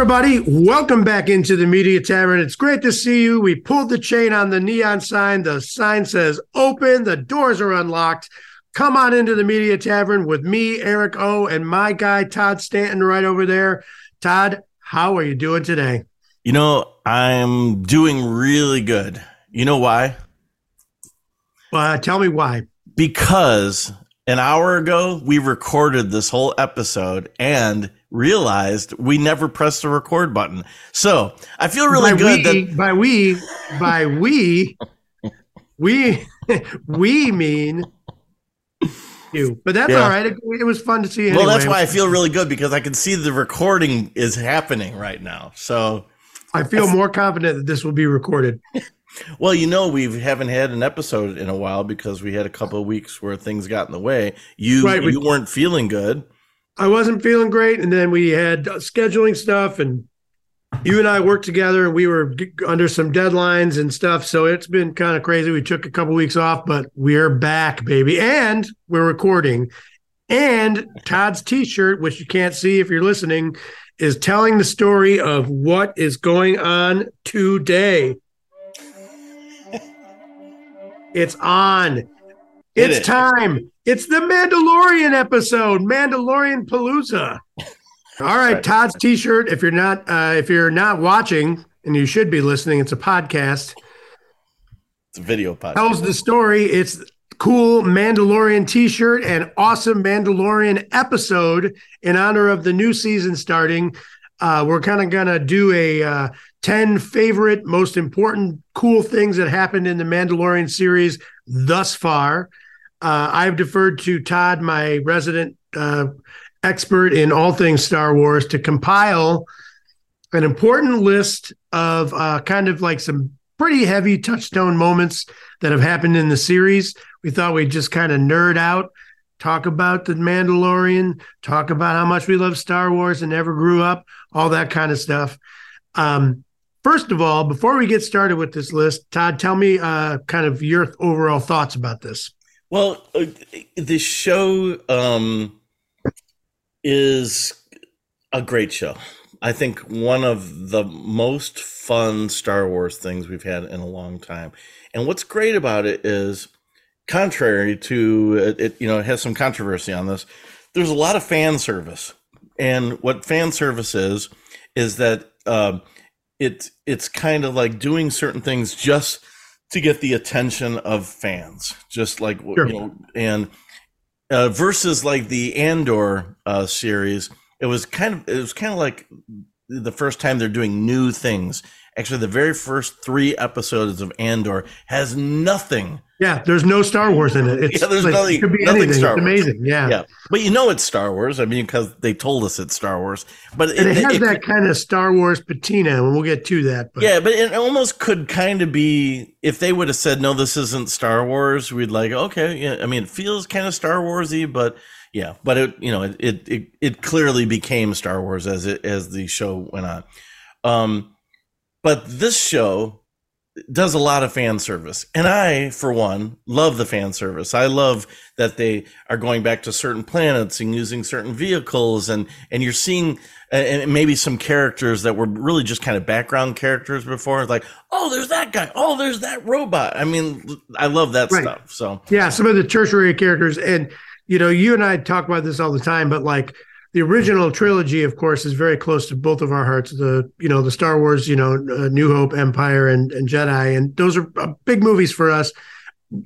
everybody. Welcome back into the Media Tavern. It's great to see you. We pulled the chain on the neon sign. The sign says open, the doors are unlocked. Come on into the Media Tavern with me, Eric O, and my guy, Todd Stanton, right over there. Todd, how are you doing today? You know, I'm doing really good. You know why? Uh, tell me why. Because an hour ago, we recorded this whole episode and realized we never pressed the record button. So I feel really by good we, that by we, by we, we, we mean you. But that's Yeah. all right. It, it was fun to see. You well, that's why I feel really good because I can see the recording is happening right now. So, I feel more confident that this will be recorded. well, you know, we haven't had an episode in a while because we had a couple of weeks where things got in the way. You Right, we- you weren't feeling good. I wasn't feeling great, and then we had scheduling stuff, and you and I worked together, and we were under some deadlines and stuff. So it's been kind of crazy. We took a couple weeks off, but we're back, baby, and we're recording. And Todd's T-shirt, which you can't see if you're listening, is telling the story of what is going on today. It's on. It's is. time. It's the Mandalorian episode, Mandalorian Palooza. All right. Todd's T-shirt. If you're not, uh, if you're not watching, and you should be listening, it's a podcast. It's a video podcast. Tells the story. It's cool Mandalorian T-shirt and awesome Mandalorian episode in honor of the new season starting. Uh, we're kind of gonna do a uh, ten favorite, most important, cool things that happened in the Mandalorian series thus far. Uh, I've deferred to Todd, my resident uh, expert in all things Star Wars, to compile an important list of uh, kind of like some pretty heavy touchstone moments that have happened in the series. We thought we'd just kind of nerd out, talk about the Mandalorian, talk about how much we love Star Wars and never grew up, all that kind of stuff. Um, first of all, before we get started with this list, Todd, tell me uh, kind of your overall thoughts about this. Well, uh, the show um, is a great show. I think one of the most fun Star Wars things we've had in a long time. And what's great about it is, contrary to it, you know, it has some controversy on this. There's a lot of fan service, and what fan service is is that um, it it's kind of like doing certain things just to get the attention of fans, just like Sure. you know, and uh, versus like the Andor uh, series, it was kind of it was kind of like the first time they're doing new things. Actually, the very first three episodes of Andor has nothing. Yeah, there's no Star Wars in it. It's Yeah, there's like, nothing- it could be nothing anything. Star it's Wars. amazing. Yeah. Yeah, but you know it's Star Wars. I mean, because they told us it's Star Wars. But And it, has it- that kind of Star Wars patina, and we'll get to that. But yeah, but it almost could kind of be if they would have said no, this isn't Star Wars. We'd like okay, yeah. I mean, it feels kind of Star Warsy, but yeah, but it you know it it it, it clearly became Star Wars as it as the show went on. Um, but this show does a lot of fan service, and I, for one, love the fan service. I love that they are going back to certain planets and using certain vehicles, and and you're seeing and and maybe some characters that were really just kind of background characters before, It's like oh, there's that guy, oh, there's that robot. I mean, I love that Right. stuff. So yeah, some of the tertiary characters, and you know, you and I talk about this all the time, but like the original trilogy, of course, is very close to both of our hearts. The you know the Star Wars, you know, uh, New Hope, Empire, and and Jedi, and those are uh, big movies for us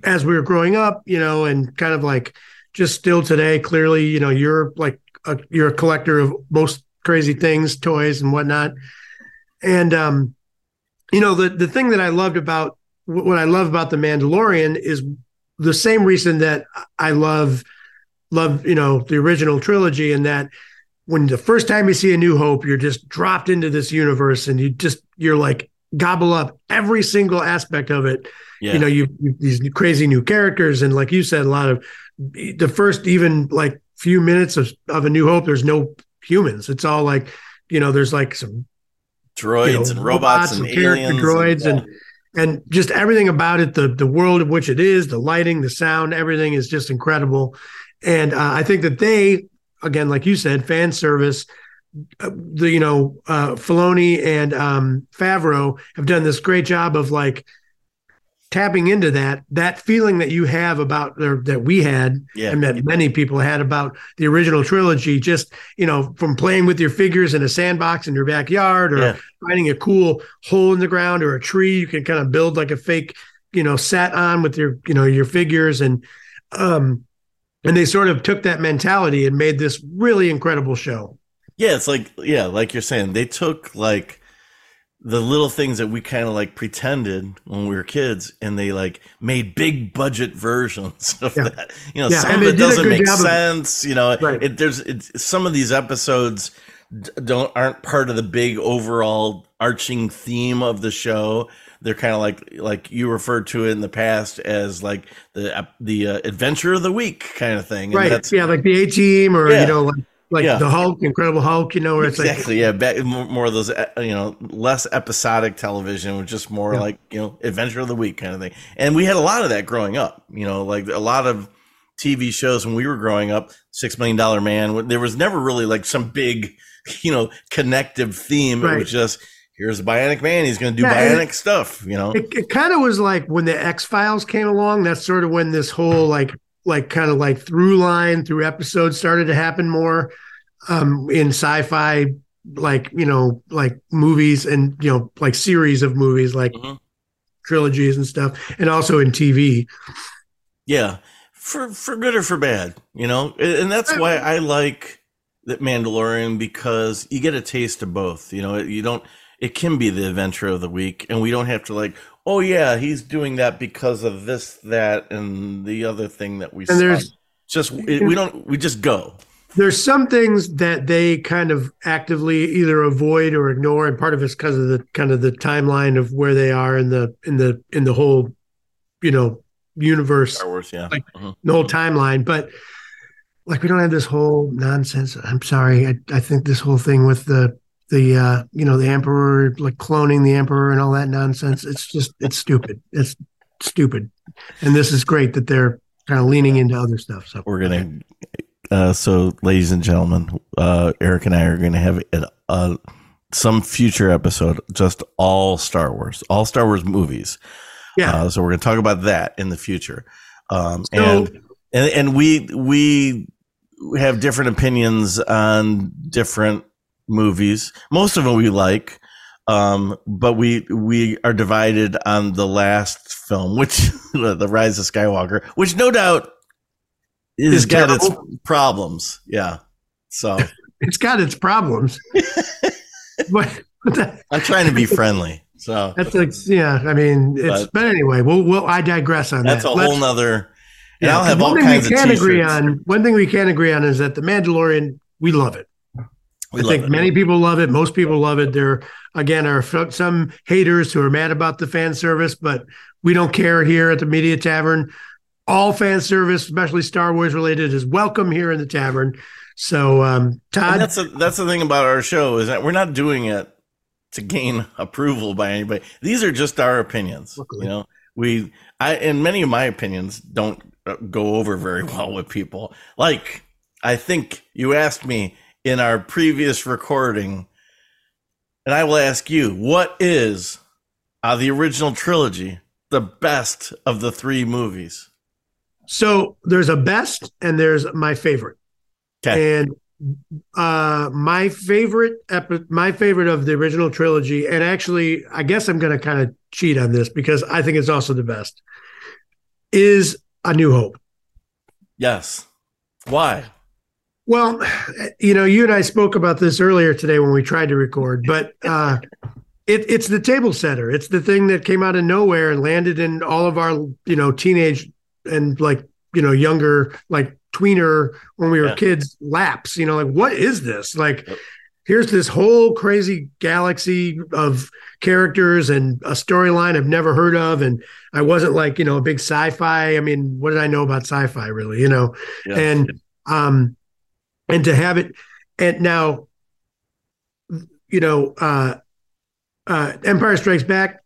as we were growing up. You know, and kind of like just still today. Clearly, you know, you're like a, you're a collector of most crazy things, toys and whatnot, and um, you know, the the thing that I loved about what I love about the Mandalorian is the same reason that I love love you know the original trilogy and that when the first time you see a new hope you're just dropped into this universe and you just you're like gobble up every single aspect of it. Yeah, you know you, you these crazy new characters and like you said a lot of the first even like few minutes of, of a new hope there's no humans. It's all like you know there's like some droids you know, and robots, and character aliens, droids and, and and just everything about it the the world of which it is the lighting the sound everything is just incredible and uh, i think that they again like you said fan service uh, the you know uh, Filoni and um, Favreau have done this great job of like tapping into that that feeling that you have about or that we had Yeah. and that many people had about the original trilogy just you know from playing with your figures in a sandbox in your backyard or Yeah. finding a cool hole in the ground or a tree you can kind of build like a fake you know set on with your you know your figures and um and they sort of took that mentality and made this really incredible show Yeah, it's like yeah, like you're saying, they took like the little things that we kind of like pretended when we were kids, and they like made big budget versions of Yeah. that. You know, Yeah, some and of it doesn't make job of- sense. you know, Right. it, there's it's, some of these episodes don't aren't part of the big overall arching theme of the show. They're kind of like like you referred to it in the past as like the the uh, adventure of the week kind of thing. And right yeah like the a team or Yeah. you know like like Yeah. the hulk incredible hulk you know where it's exactly yeah more, more of those uh, you know less episodic television with just more Yeah. like you know adventure of the week kind of thing and we had a lot of that growing up you know like a lot of tv shows when we were growing up six million dollar man there was never really like some big you know connective theme it was just here's a bionic man he's going to do Yeah, bionic stuff you know it, it kind of was like when the X Files came along. That's sort of when this whole like like kind of like through line through episodes started to happen more um, in sci-fi, like you know, like movies and you know, like series of movies, like Mhm. trilogies and stuff, and also in TV. Yeah, for for good or for bad, you know, and and that's why I like that Mandalorian because you get a taste of both. You know, you don't. It can be the adventure of the week, and we don't have to like, oh yeah, he's doing that because of this, that, and the other thing that we. And saw. there's just it, we don't we just go. there's some things that they kind of actively either avoid or ignore and part of it's because of the kind of the timeline of where they are in the in the in the whole you know universe Star Wars, yeah. Like- Mhm. the whole timeline but like we don't have this whole nonsense i'm sorry i, I think this whole thing with the the uh you know the emperor like cloning the emperor and all that nonsense it's just it's stupid. It's stupid. And this is great that they're kind of leaning into other stuff so. We're gonna uh so ladies and gentlemen uh eric and i are gonna have an, uh some future episode just all star wars all star wars movies. Yeah. Uh, so we're gonna talk about that in the future. Um So- and and and we we have different opinions on different movies. Most of them we like um but we we are divided on the last film which the rise of skywalker which no doubt Is got its problems. Yeah. So. It's got its problems. But i'm trying to be friendly so. That's like yeah i mean it's But- but, anyway we'll, we'll i digress on that's that. That's a Let's- whole nother Yeah, i'll have one all thing kinds we of can agree on. One thing we can agree on is that the Mandalorian, we love it. We I think it. many people love it. Most people love it. There again are some haters who are mad about the fan service, but we don't care here at the Media Tavern. All fan service, especially Star Wars related, is welcome here in the tavern. So, um, And Todd, that's a, that's the thing about our show is that we're not doing it to gain approval by anybody. These are just our opinions. Luckily. You know, we I and many of my opinions don't uh, go over very well with people. Like I think you asked me in our previous recording, and I will ask you, what is uh, the original trilogy the best of the three movies? so there's a best and there's my favorite. Okay. And uh my favorite epi- my favorite of the original trilogy and actually I guess I'm going to kind of cheat on this because I think it's also the best is A New Hope. Yes. Why? Well, you know, you and I spoke about this earlier today when we tried to record, but uh it, it's the table setter. It's the thing that came out of nowhere and landed in all of our, you know, teenage and like, you know, younger, like tweener when we were Yeah. kids laps, you know, like what is this? Like Yep. here's this whole crazy galaxy of characters and a storyline I've never heard of. And I wasn't like, you know, a big sci-fi. I mean, what did I know about sci-fi really, you know? Yes. and um and to have it and now you know uh uh empire strikes back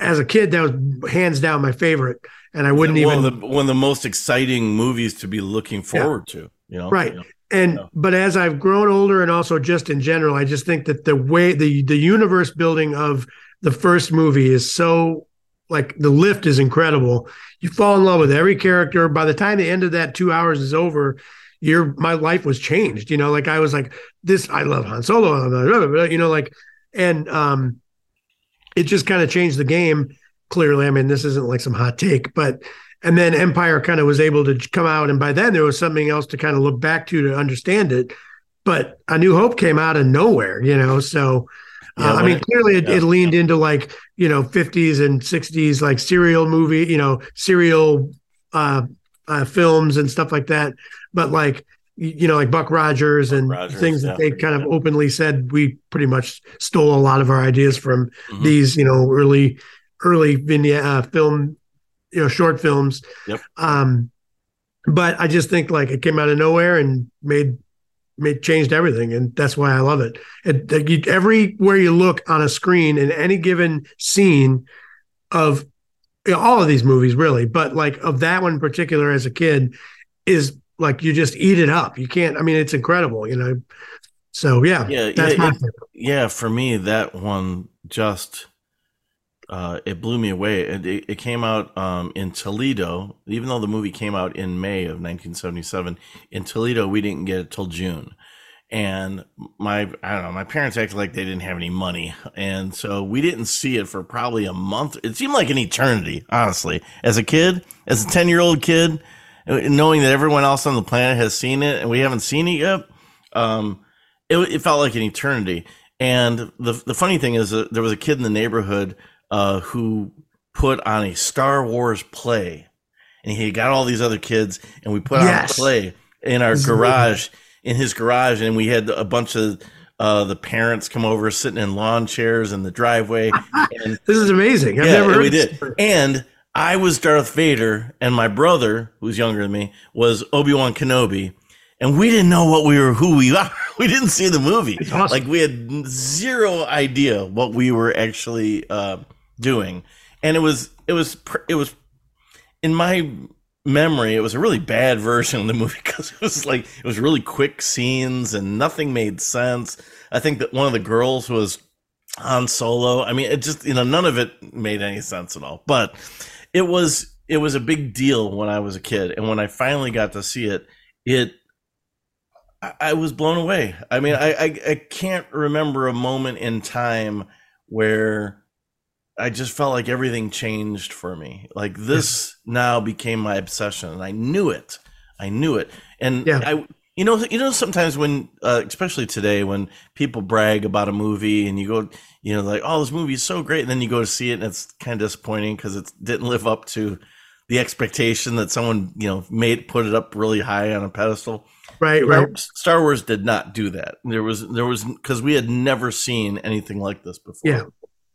as a kid that was hands down my favorite and i wouldn't even the one of the most exciting movies to be looking forward to. You know, Right. You know? and No. but as I've grown older and also just in general, I just think that the way the the universe building of the first movie is so like the lift is incredible. You fall in love with every character. By the time the end of that two hours is over, your my life was changed. You know, like I was like this. I love Han Solo. blah, blah, You know, like and um, it just kind of changed the game. Clearly, I mean, this isn't like some hot take, but and then Empire kind of was able to come out, and by then there was something else to kind of look back to to understand it. But A New Hope came out of nowhere, you know. So, uh, I mean, it- clearly it, yeah. it leaned into like you know 50s and 60s like serial movie, you know, serial uh, uh, films and stuff like that. But like you know, like Buck Rogers and Rogers, things that yeah. they kind of openly said we pretty much stole a lot of our ideas from Mhm. these, you know, early early vignette uh, film, you know, short films. Yep. Um, but I just think like it came out of nowhere and made made changed everything, and that's why I love it. It like, you, everywhere you look on a screen in any given scene of you know, all of these movies, really, but like of that one in particular as a kid, is like you just eat it up. You can't. I mean, it's incredible, you know. So yeah, Yeah, that's yeah, it- yeah for me that one just uh it blew me away and it, it came out um in toledo even though the movie came out in may of 1977 in toledo we didn't get it till june and my i don't know my parents acted like they didn't have any money. And so we didn't see it for probably a month. It seemed like an eternity honestly. As a kid as a 10 year old kid knowing that everyone else on the planet has seen it and we haven't seen it yet um it, it felt like an eternity. And the the funny thing is that there was a kid in the neighborhood uh, who put on a Star Wars play, and he got all these other kids, and we put on a play in our garage, in his garage, and we had a bunch of uh, the parents come over, sitting in lawn chairs in the driveway, and This is amazing. I've yeah, never heard we did. And I was Darth Vader, and my brother, who's younger than me, was Obi Wan Kenobi, and we didn't know what we were, who we are. We didn't see the movie. Awesome. Like we had zero idea what we were actually uh, doing, and it was it was it was in my memory, it was a really bad version of the movie because it was like it was really quick scenes and nothing made sense. I think that one of the girls was Han Solo. I mean, it just you know none of it made any sense at all. But it was it was a big deal when I was a kid, and when I finally got to see it, it I, I was blown away. I mean, I, I I can't remember a moment in time where I just felt like everything changed for me. Like this now became my obsession, and I knew it. I knew it, and Yeah. I. You know, you know. Sometimes when, uh, especially today, when people brag about a movie and you go, you know, like, "Oh, this movie is so great," and then you go to see it and it's kind of disappointing because it didn't live up to the expectation that someone, you know, made put it up really high on a pedestal. Right, Star, right. Star Wars did not do that. There was there was because we had never seen anything like this before. Yeah.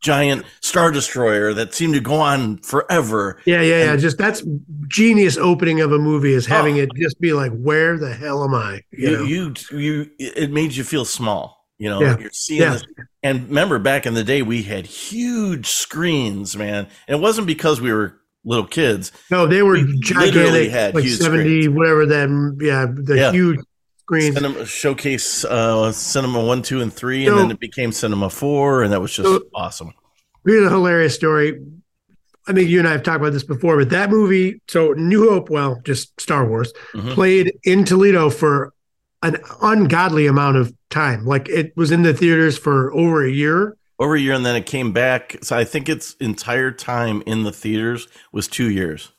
Giant star destroyer that seemed to go on forever. Yeah, yeah, yeah. And- Just that's genius opening of a movie is having Oh. it just be like, where the hell am I? You know? You, you you it made you feel small. You know, Yeah. you're seeing Yeah. this. And remember, back in the day, we had huge screens, man. And it wasn't because we were little kids. no, they were we gigantic, had like seventy, screens. whatever that. Yeah, the Yeah. huge screens. Cinema showcase uh, cinema one, two, and three, and then it became cinema four, and that was just So- awesome. Here's a hilarious story. I think you and I have talked about this before, but that movie, so New Hope, well, just Star Wars, Mhm. played in Toledo for an ungodly amount of time. Like it was in the theaters for over a year. over a year and then it came back so i think its entire time in the theaters was two years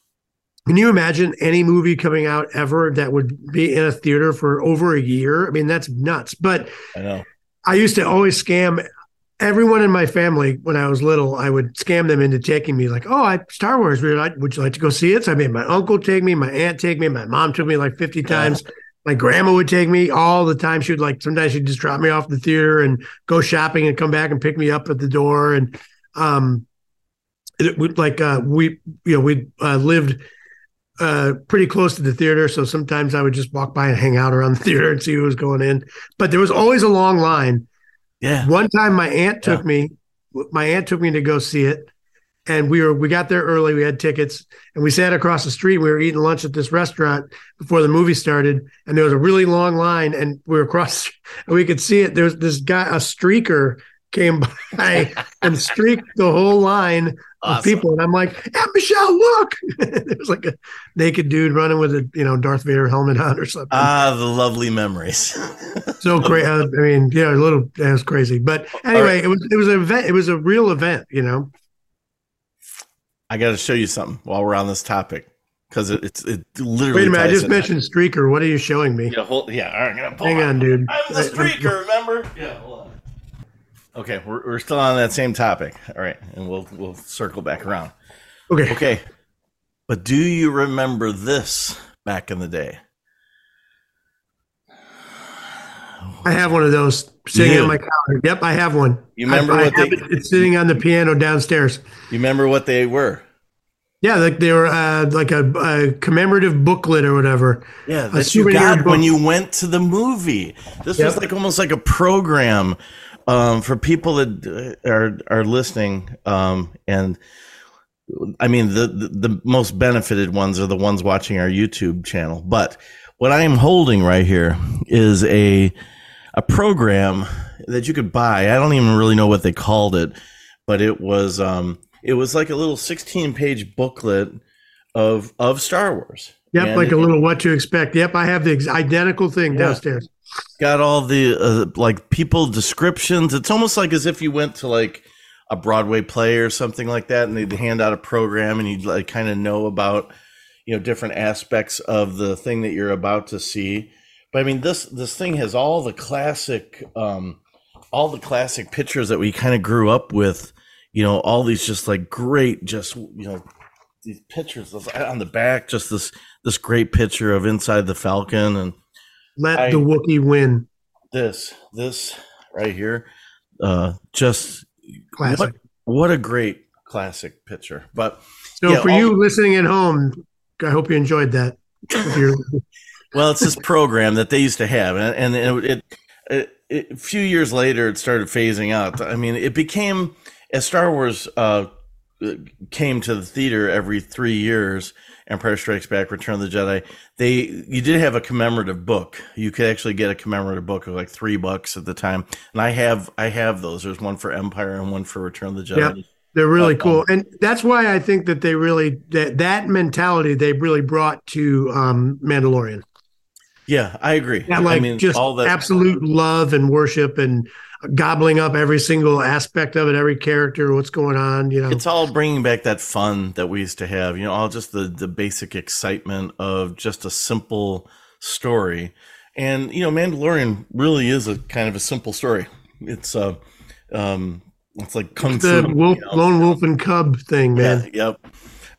Can you imagine any movie coming out ever that would be in a theater for over a year? I mean, that's nuts. But i know I used to always scam everyone in my family when I was little. I would scam them into taking me, like, "Oh, I Star Wars. Would you like, would you like to go see it?" So I made my uncle take me, my aunt take me, my mom took me like fifty times. My grandma would take me all the time. She would like sometimes she'd just drop me off the theater and go shopping and come back and pick me up at the door. And um, it would like uh, we you know we uh, lived uh, pretty close to the theater, so sometimes I would just walk by and hang out around the theater and see who was going in. But there was always a long line. yeah One time, my aunt took me. My aunt took me to go see it, and we were we got there early. We had tickets, and we sat across the street. We were eating lunch at this restaurant before the movie started, and there was a really long line, and we were across, and we could see it. There's this guy, a streaker, came by and streaked the whole line awesome. of people, and I'm like, hey, Michelle, look! there was like a naked dude running with a you know Darth Vader helmet on or something. Ah, the lovely memories. so great. I mean, yeah, a little. That was crazy, but anyway, right. it was it was an event. It was a real event, you know. I got to show you something while we're on this topic because it, it's it literally. Wait a minute! I just mentioned streaker. What are you showing me? Yeah, hold, yeah. All right, hang on, dude. I'm the streaker. remember? Yeah. Okay, we're we're still on that same topic. All right, and we'll we'll circle back around. Okay. Okay. But do you remember this back in the day? I have one of those sitting on my counter. Yep, I have one. You remember I, what I they? It, it's sitting on the piano downstairs. You remember what they were? Yeah, like they were uh, like a, a, commemorative booklet or whatever. Yeah, that you got book. when you went to the movie. This yep. was like almost like a program um, for people that uh, are are listening. Um, and I mean, the, the the most benefited ones are the ones watching our YouTube channel. But what I am holding right here is a a program that you could buy. I don't even really know what they called it, but it was um, it was like a little 16 page booklet of of Star Wars. Yep, and like a little what to expect. Yep, I have the ex- identical thing yeah. downstairs. Got all the uh, like people descriptions. It's almost like as if you went to like a Broadway play or something like that, and they'd hand out a program, and you'd like kind of know about you know different aspects of the thing that you're about to see. But I mean, this this thing has all the classic, um, all the classic pictures that we kind of grew up with. You know, all these just like great, just you know, these pictures on the back. Just this this great picture of inside the Falcon and let I, the Wookiee win. This this right here, uh, just classic. What, what a great classic picture. But so yeah, for you listening at home, I hope you enjoyed that. well, it's this program that they used to have, and, and it, it, it, a few years later it started phasing out. I mean, it became as Star Wars uh, came to the theater every three years. Empire Strikes Back, Return of the Jedi. They you did have a commemorative book. You could actually get a commemorative book of like three bucks at the time, and I have I have those. There's one for Empire and one for Return of the Jedi. Yep. They're really um, cool, and that's why I think that they really that that mentality they really brought to um, Mandalorian. Yeah, I agree. That, like I mean, just all that absolute love and worship and gobbling up every single aspect of it, every character, what's going on. You know, it's all bringing back that fun that we used to have. You know, all just the the basic excitement of just a simple story. And you know, Mandalorian really is a kind of a simple story. It's uh, um, it's like kung it's fu. The wolf, you know? lone wolf and cub thing, man. Yeah, yep.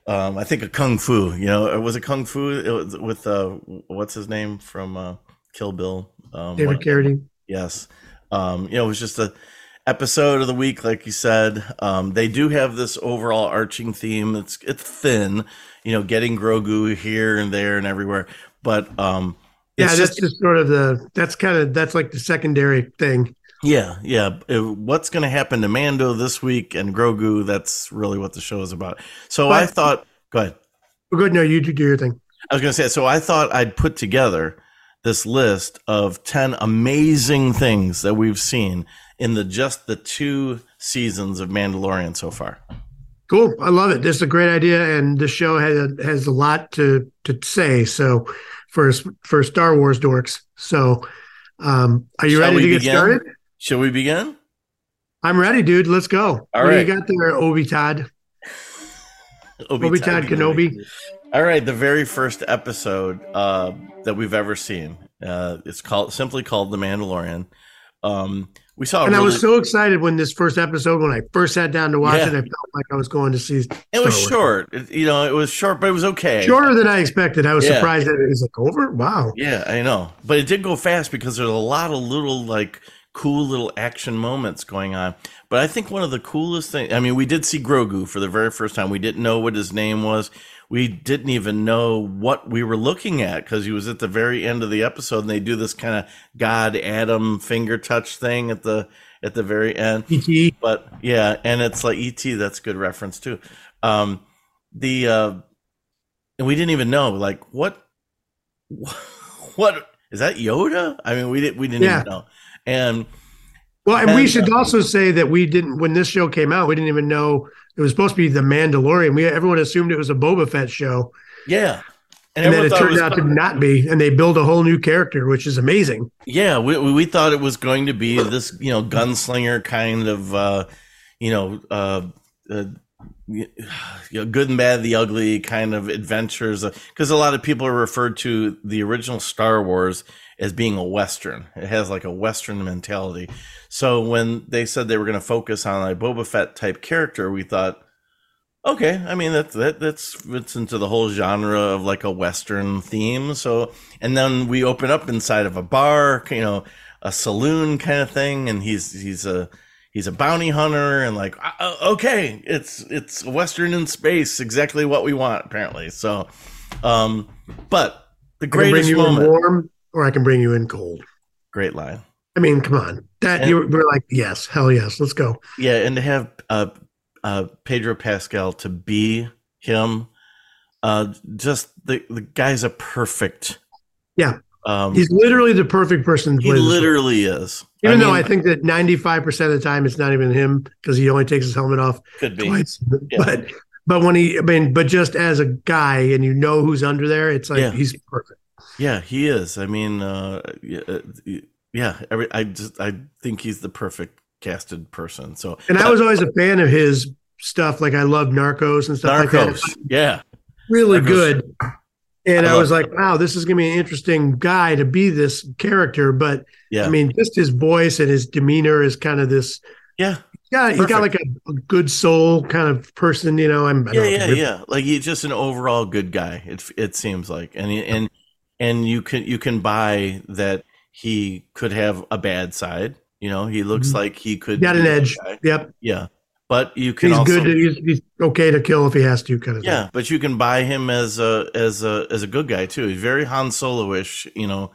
Um, I think a kung fu. You know, it was it kung fu it was with uh, what's his name from uh, Kill Bill? Um, David Carradine. Yes. Um, you know, it was just a episode of the week, like you said. Um, they do have this overall arching theme. It's it's thin, you know, getting Grogu here and there and everywhere, but um, yeah, that's just, just sort of the that's kind of that's like the secondary thing. Yeah, yeah. What's going to happen to Mando this week and Grogu? That's really what the show is about. So but, I thought, go ahead. Good. No, you do your thing. I was going to say. So I thought I'd put together this list of 10 amazing things that we've seen in the just the two seasons of Mandalorian so far. Cool. I love it. This is a great idea and the show has has a lot to to say so for for Star Wars dorks. So um are you Shall ready to get begin? started? Shall we begin? I'm ready, dude. Let's go. All what right. do you got there, Obi Todd? Obi Todd Kenobi. All right, the very first episode uh, that we've ever seen. Uh, it's called simply called The Mandalorian. Um, we saw, and really, I was so excited when this first episode, when I first sat down to watch yeah. it, I felt like I was going to see. Star it was Wars. short, it, you know. It was short, but it was okay. Shorter than I expected. I was yeah. surprised that it was like over. Wow. Yeah, I know, but it did go fast because there's a lot of little like cool little action moments going on. But I think one of the coolest things, I mean, we did see Grogu for the very first time. We didn't know what his name was. We didn't even know what we were looking at because he was at the very end of the episode and they do this kind of God Adam finger touch thing at the at the very end. ET. But yeah, and it's like ET. That's a good reference too. Um, the uh, and we didn't even know like what what is that Yoda? I mean, we didn't we didn't Yeah. even know. And Well, and, we should uh, also say that we didn't when this show came out, we didn't even know it was supposed to be the Mandalorian. We everyone assumed it was a Boba Fett show, yeah, and, then it turned was- out to not be. And they build a whole new character, which is amazing. Yeah, we we we thought it was going to be this, you know, gunslinger kind of, uh, you know, uh, uh, you know, good and bad, the ugly kind of adventures. Because a lot of people are referred to the original Star Wars as being a western. It has like a western mentality. So when they said they were going to focus on a Boba Fett type character, we thought, okay, I mean that that that's fits into the whole genre of like a western theme. So and then we open up inside of a bar, you know, a saloon kind of thing, and he's he's a he's a bounty hunter, and like uh, uh, okay, it's it's western in space, exactly what we want apparently. So, um, but the I can bring greatest moment, warm, or I can bring you in cold. great line. I mean, come on, that And- you we're like, yes, hell yes, let's go. Yeah, and to have uh, uh, Pedro Pascal to be him, uh, just the the guy's a perfect. Yeah. um, He's literally the perfect person he play this role. literally is. Even though mean, I think that ninety five percent of the time it's not even him because he only takes his helmet off could be. twice. Yeah. But but when he, I mean, but just as a guy and you know who's under there, it's like Yeah. he's perfect. Yeah, he is. I mean, uh, yeah, uh. Every, I just I think he's the perfect casted person. So And I was always a fan of his stuff. Like I love Narcos and stuff like that. Yeah, really Narcos. good. And I I, was like, wow, this is gonna be an interesting guy to be this character. But yeah, I mean, just his voice and his demeanor is kind of this. yeah, Yeah, he's got like a, a good soul kind of person. You know, I'm. Yeah, know yeah, yeah. Like he's just an overall good guy. It it seems like, and he- and and you can you can buy that he could have a bad side. You know, he looks Mhm. like he could Got an edge. guy. Yep, Yeah, but you can he's also good. He's, he's okay to kill if he has to, kind of. Yeah, but you can buy him as a as a as a good guy too. He's very Han Solo-ish, you know,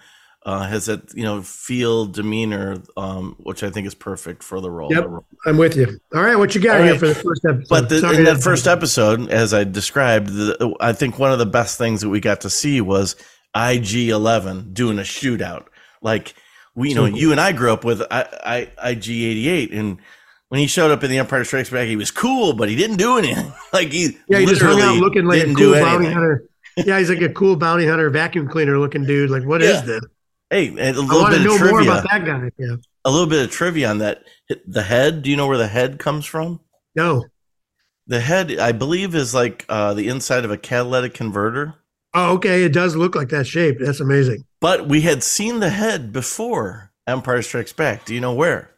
uh, has that you know feel demeanor, um, which I think is perfect for the role. Yep. I'm with you. All right, what you got here for the first episode? But the, Sorry in that first episode, as I described, the, I think one of the best things that we got to see was IG Eleven doing a shootout. Like we, you know, you and I grew up with I, I, IG eighty eight, and when he showed up in the Empire Strikes Back, he was cool, but he didn't do anything. like he, yeah, he just hung out looking like a cool bounty hunter. Yeah, he's like a cool bounty hunter, vacuum cleaner looking dude. Like, what is Yeah. this? Hey, a I little bit know of more trivia. about that guy. Yeah. a little bit of trivia on that. The head. Do you know where the head comes from? No. The head, I believe, is like uh, the inside of a catalytic converter. Oh, okay. It does look like that shape. That's amazing. But we had seen the head before Empire Strikes Back. Do you know where?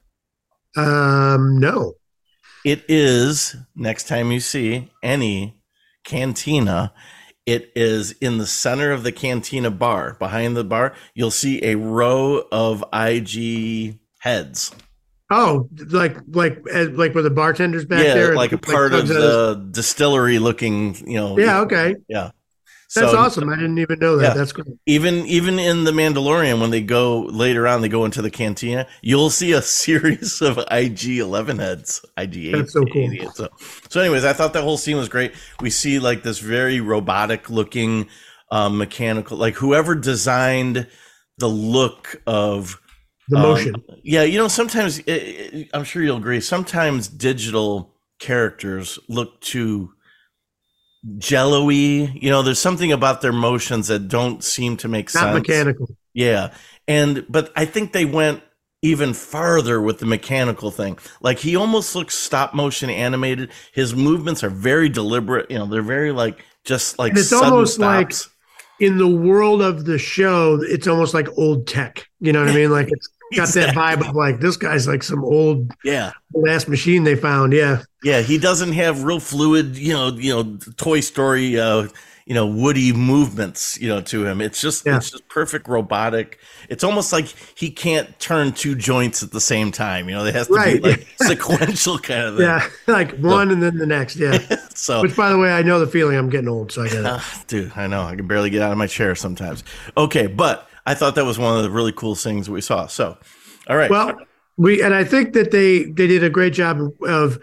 Um, no. It is next time you see any cantina, it is in the center of the cantina bar. Behind the bar, you'll see a row of IG heads. Oh, like like like where the bartenders back yeah, there, like a part of at his- the distillery looking, you know. Yeah. Okay. Yeah. That's So- awesome. I didn't even know that. Yeah. That's great. even even in the Mandalorian, when they go later on, they go into the cantina. You'll see a series of IG Eleven heads. IG eight. That's so cool. So, so, anyways, I thought that whole scene was great. We see like this very robotic looking, um, mechanical. Like whoever designed the look of The um, motion. yeah, you know, sometimes i i I'm sure you'll agree. Sometimes digital characters look too jello-y. You know, there's something about their motions that don't seem to make sense. Not sense. mechanical. Yeah, and but I think they went even farther with the mechanical thing. Like he almost looks stop motion animated. His movements are very deliberate. You know, they're very like just like And it's almost like- In the world of the show, it's almost like old tech. You know what I mean? Like it's got that vibe of like this guy's like some old yeah. last machine they found. Yeah. Yeah, he doesn't have real fluid, you know, you know, Toy Story, uh, you know, Woody movements, you know, to him. It's just, Yeah. it's just perfect robotic. It's almost like he can't turn two joints at the same time. You know, it has to Right. be like sequential kind of thing. Yeah. Like one and then the next. Yeah. so, which, by the way, I know the feeling. I'm getting old, so I get it. uh, dude, I know I can barely get out of my chair sometimes. Okay, but I thought that was one of the really cool things we saw. So, all right. Well, we and I think that they they did a great job of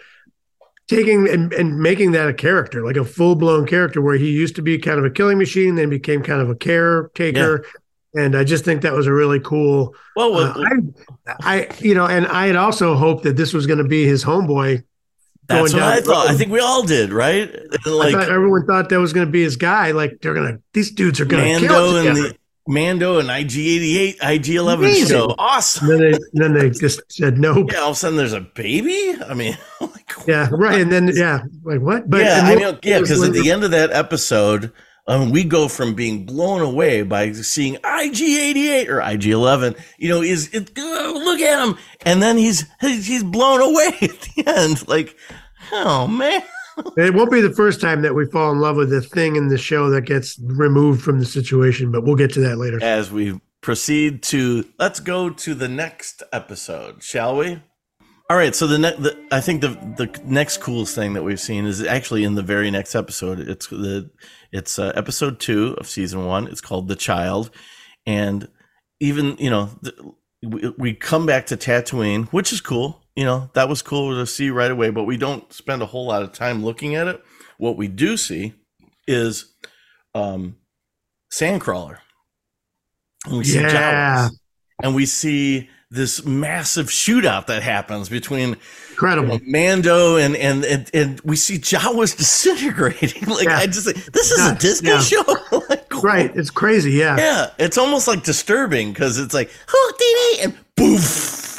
taking and, and making that a character, like a full blown character, where he used to be kind of a killing machine, then became kind of a caretaker. And I just think that was a really cool. well, Uh, I, I, you know, and I had also hoped that this was going to be his homeboy. that's going what I thought. I think we all did, right? I Like thought everyone thought that was going to be his guy. Like they're gonna, these dudes are going to kill Mando it and together. the Mando and IG88, IG11 Amazing. show. Awesome. Then they, then they just said nope. Yeah, all of a sudden there's a baby. I mean, like, Yeah, right. And then yeah, like what? But yeah, I mean, yeah, because at the end of that episode, um, we go from being blown away by seeing IG88 or IG11. You know, is it? oh, look at him, and then he's he's he's blown away at the end. Like, oh man, It won't be the first time that we fall in love with the thing in the show that gets removed from the situation, but we'll get to that later. as we proceed to let's go to the next episode, shall we? All right, so the, ne- the I think the the next coolest thing that we've seen is actually in the very next episode. It's the it's uh, episode two of season one. It's called The Child, and even you know the, we, we come back to Tatooine, which is cool. You know that was cool to see right away, but we don't spend a whole lot of time looking at it. What we do see is um, Sandcrawler. And we see Yeah. Jawas. And we see this massive shootout that happens between Incredible. Mando and and and, and we see Jawas disintegrating. like Yeah. I just like this is a Nuts. Disney Yeah. show. like, Right. It's crazy. Yeah. Yeah, it's almost like disturbing because it's like Houdini and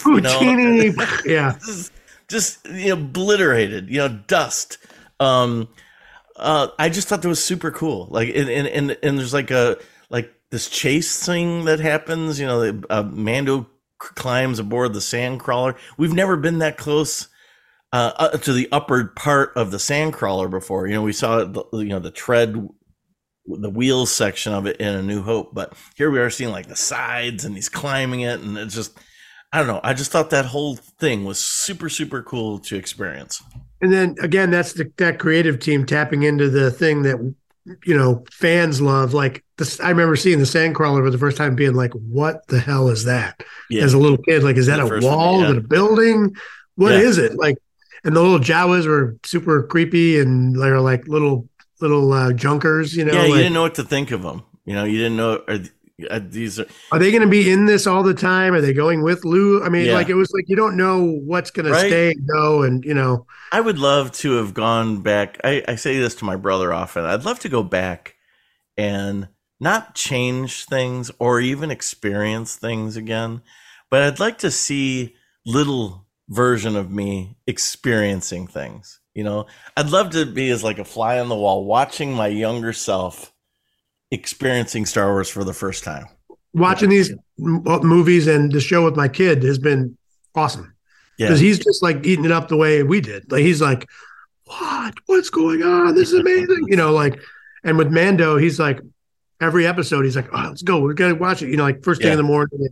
you know? Yeah. Just you know obliterated you know dust. Um uh i just thought that was super cool. Like and and and, and there's like a like this chase thing that happens you know the, uh, mando climbs aboard the sand crawler. We've never been that close uh, uh, to the upper part of the sand crawler before. You know we saw the, you know the tread the wheels section of it in a new hope but here we are seeing like the sides and he's climbing it and it's just I don't know. I just thought that whole thing was super, super cool to experience. And then again, that's the, that creative team tapping into the thing that you know fans love. Like this, I remember seeing the Sandcrawler for the first time, being like, "What the hell is that?" Yeah. As a little kid, like, is that The a one, wall? yeah. Is it a building? What Yeah. is it? Like, and the little Jawas were super creepy, and they're like little little uh, junkers. You know, yeah, you didn't know what to think of them. You know, you didn't know. Are, are these are are they going to be in this all the time? Are they going with Lou? I mean, Yeah. like it was like you don't know what's going Right. to stay and go, and you know, I would love to have gone back. I, I say this to my brother often. I'd love to go back and not change things or even experience things again, but I'd like to see little version of me experiencing things. You know, I'd love to be as like a fly on the wall, watching my younger self experiencing Star Wars for the first time. watching these m- uh, movies and the show with my kid has been awesome. Yeah, because he's just like eating it up the way we did. Like he's like, "What? What's going on? This is amazing!" You know, like, and with Mando, he's like, every episode, he's like, "Oh, let's go, we gotta watch it." You know, like first thing Yeah. in the morning.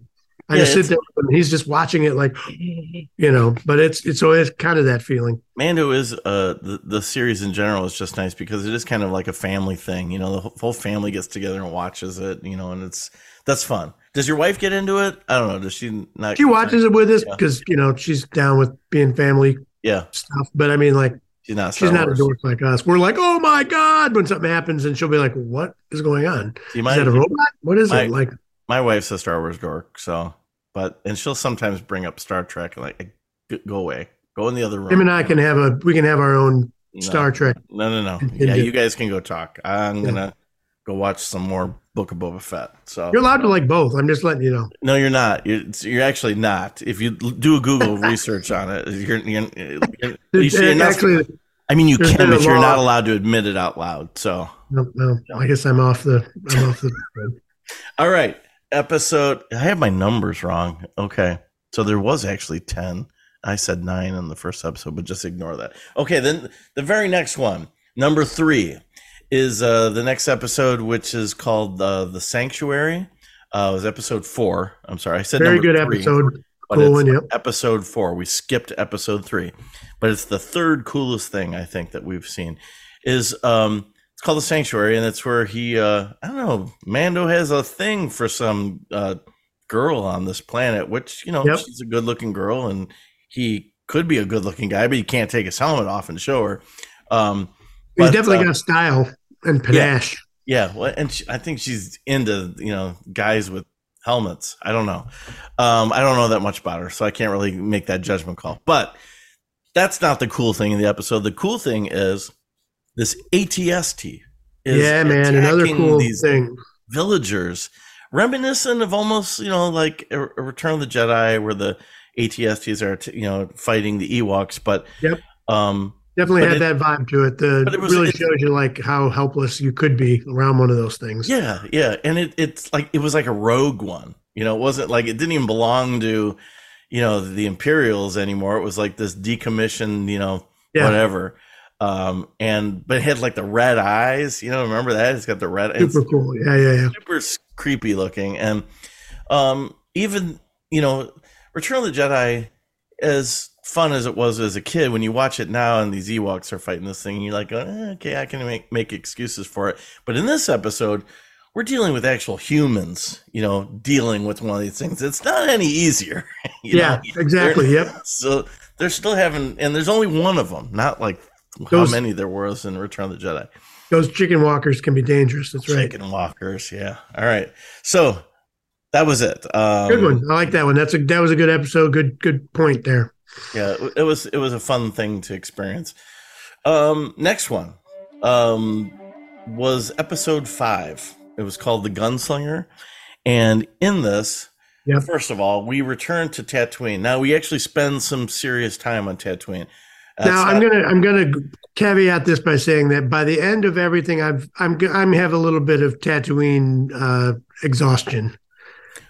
I Yeah, just sit it's- there and he's just watching it, like, you know. But it's it's always kind of that feeling. Mando is uh the, the series in general is just nice because it is kind of like a family thing. You know, the whole- whole family gets together and watches it. You know, and it's that's fun. Does your wife get into it? I don't know. Does she not? She watches it with us Yeah. because you know she's down with being family Yeah, stuff. But I mean, like, she's not. she's Star not a Wars. dork like us. We're like, "Oh my god!" when something happens, and she'll be like, "What is going on? See, Is my, that a robot? What is my- it like?" My wife's a Star Wars dork, so but and she'll sometimes bring up Star Trek and like go away, go in the other room. Him and I can have a we can have our own No. Star Trek. No, no, no. Yeah, you guys can go talk. I'm Yeah. gonna go watch some more Book of Boba Fett. So You're allowed to like both. I'm just letting you know. No, you're not. You're, you're actually not. If you do a Google research on it, you're, you're, you're, you see, actually, I mean, you can, but you're not allowed to admit it out loud. So, no, no, I guess I'm off the. I'm off the. all right, episode. I have my numbers wrong. Okay, so there was actually ten. I said nine in the first episode, but just ignore that. Okay, then the very next one, number three, is uh, the next episode, which is called uh, the Sanctuary. Uh, it was episode four. I'm sorry, I said Very number good three. episode. but Cool it's one, yep. episode four. We skipped episode three, but it's the third coolest thing I think that we've seen. is um called the Sanctuary, and it's where he uh I don't know Mando has a thing for some uh girl on this planet, which you know Yep. she's a good looking girl, and he could be a good looking guy, but he can't take his helmet off and show her. Um, He's but, definitely uh, got style and panache. yeah, well, and she, I think she's into you know guys with helmets. I don't know. Um, I don't know that much about her, so I can't really make that judgment call. But that's not the cool thing in the episode. The cool thing is this ATST. Is yeah, man. Another cool these thing. villagers, reminiscent of almost you know like a, a Return of the Jedi, where the ATSTs are t- you know fighting the Ewoks, but Yep. um, Definitely but had it- that vibe to it. The it was- really it- shows you like how helpless you could be around one of those things. Yeah, yeah, and it it's like it was like a rogue one. You know, it wasn't like it didn't even belong to, you know, the Imperials anymore. It was like this decommissioned, you know, Yeah. whatever. Um, and but it had like the red eyes. You know, remember that? It's got the red. It's Super cool. Yeah, yeah, yeah. super creepy looking, and um, even you know, Return of the Jedi, as fun as it was as a kid, when you watch it now and these Ewoks are fighting this thing, you're like, eh, okay, I can make make excuses for it. But in this episode, we're dealing with actual humans, you know, dealing with one of these things. It's not any easier. you yeah, know? exactly. They're- Yep. So they're still having, and there's only one of them, not like how Those- many there was in Return of the Jedi. Those chicken walkers can be dangerous. That's right. Chicken walkers, yeah. All right, so that was it. Um, Good one. I like that one. That's a that was a good episode. Good good point there. Yeah, it- it was it was a fun thing to experience. Um, next one um, was episode five. It was called the Gunslinger, and in this, Yep. first of all, we return to Tatooine. Now we actually spend some serious time on Tatooine. That's now I'm gonna I'm gonna caveat this by saying that by the end of everything, I've I'm g- I'm have a little bit of Tatooine uh, exhaustion.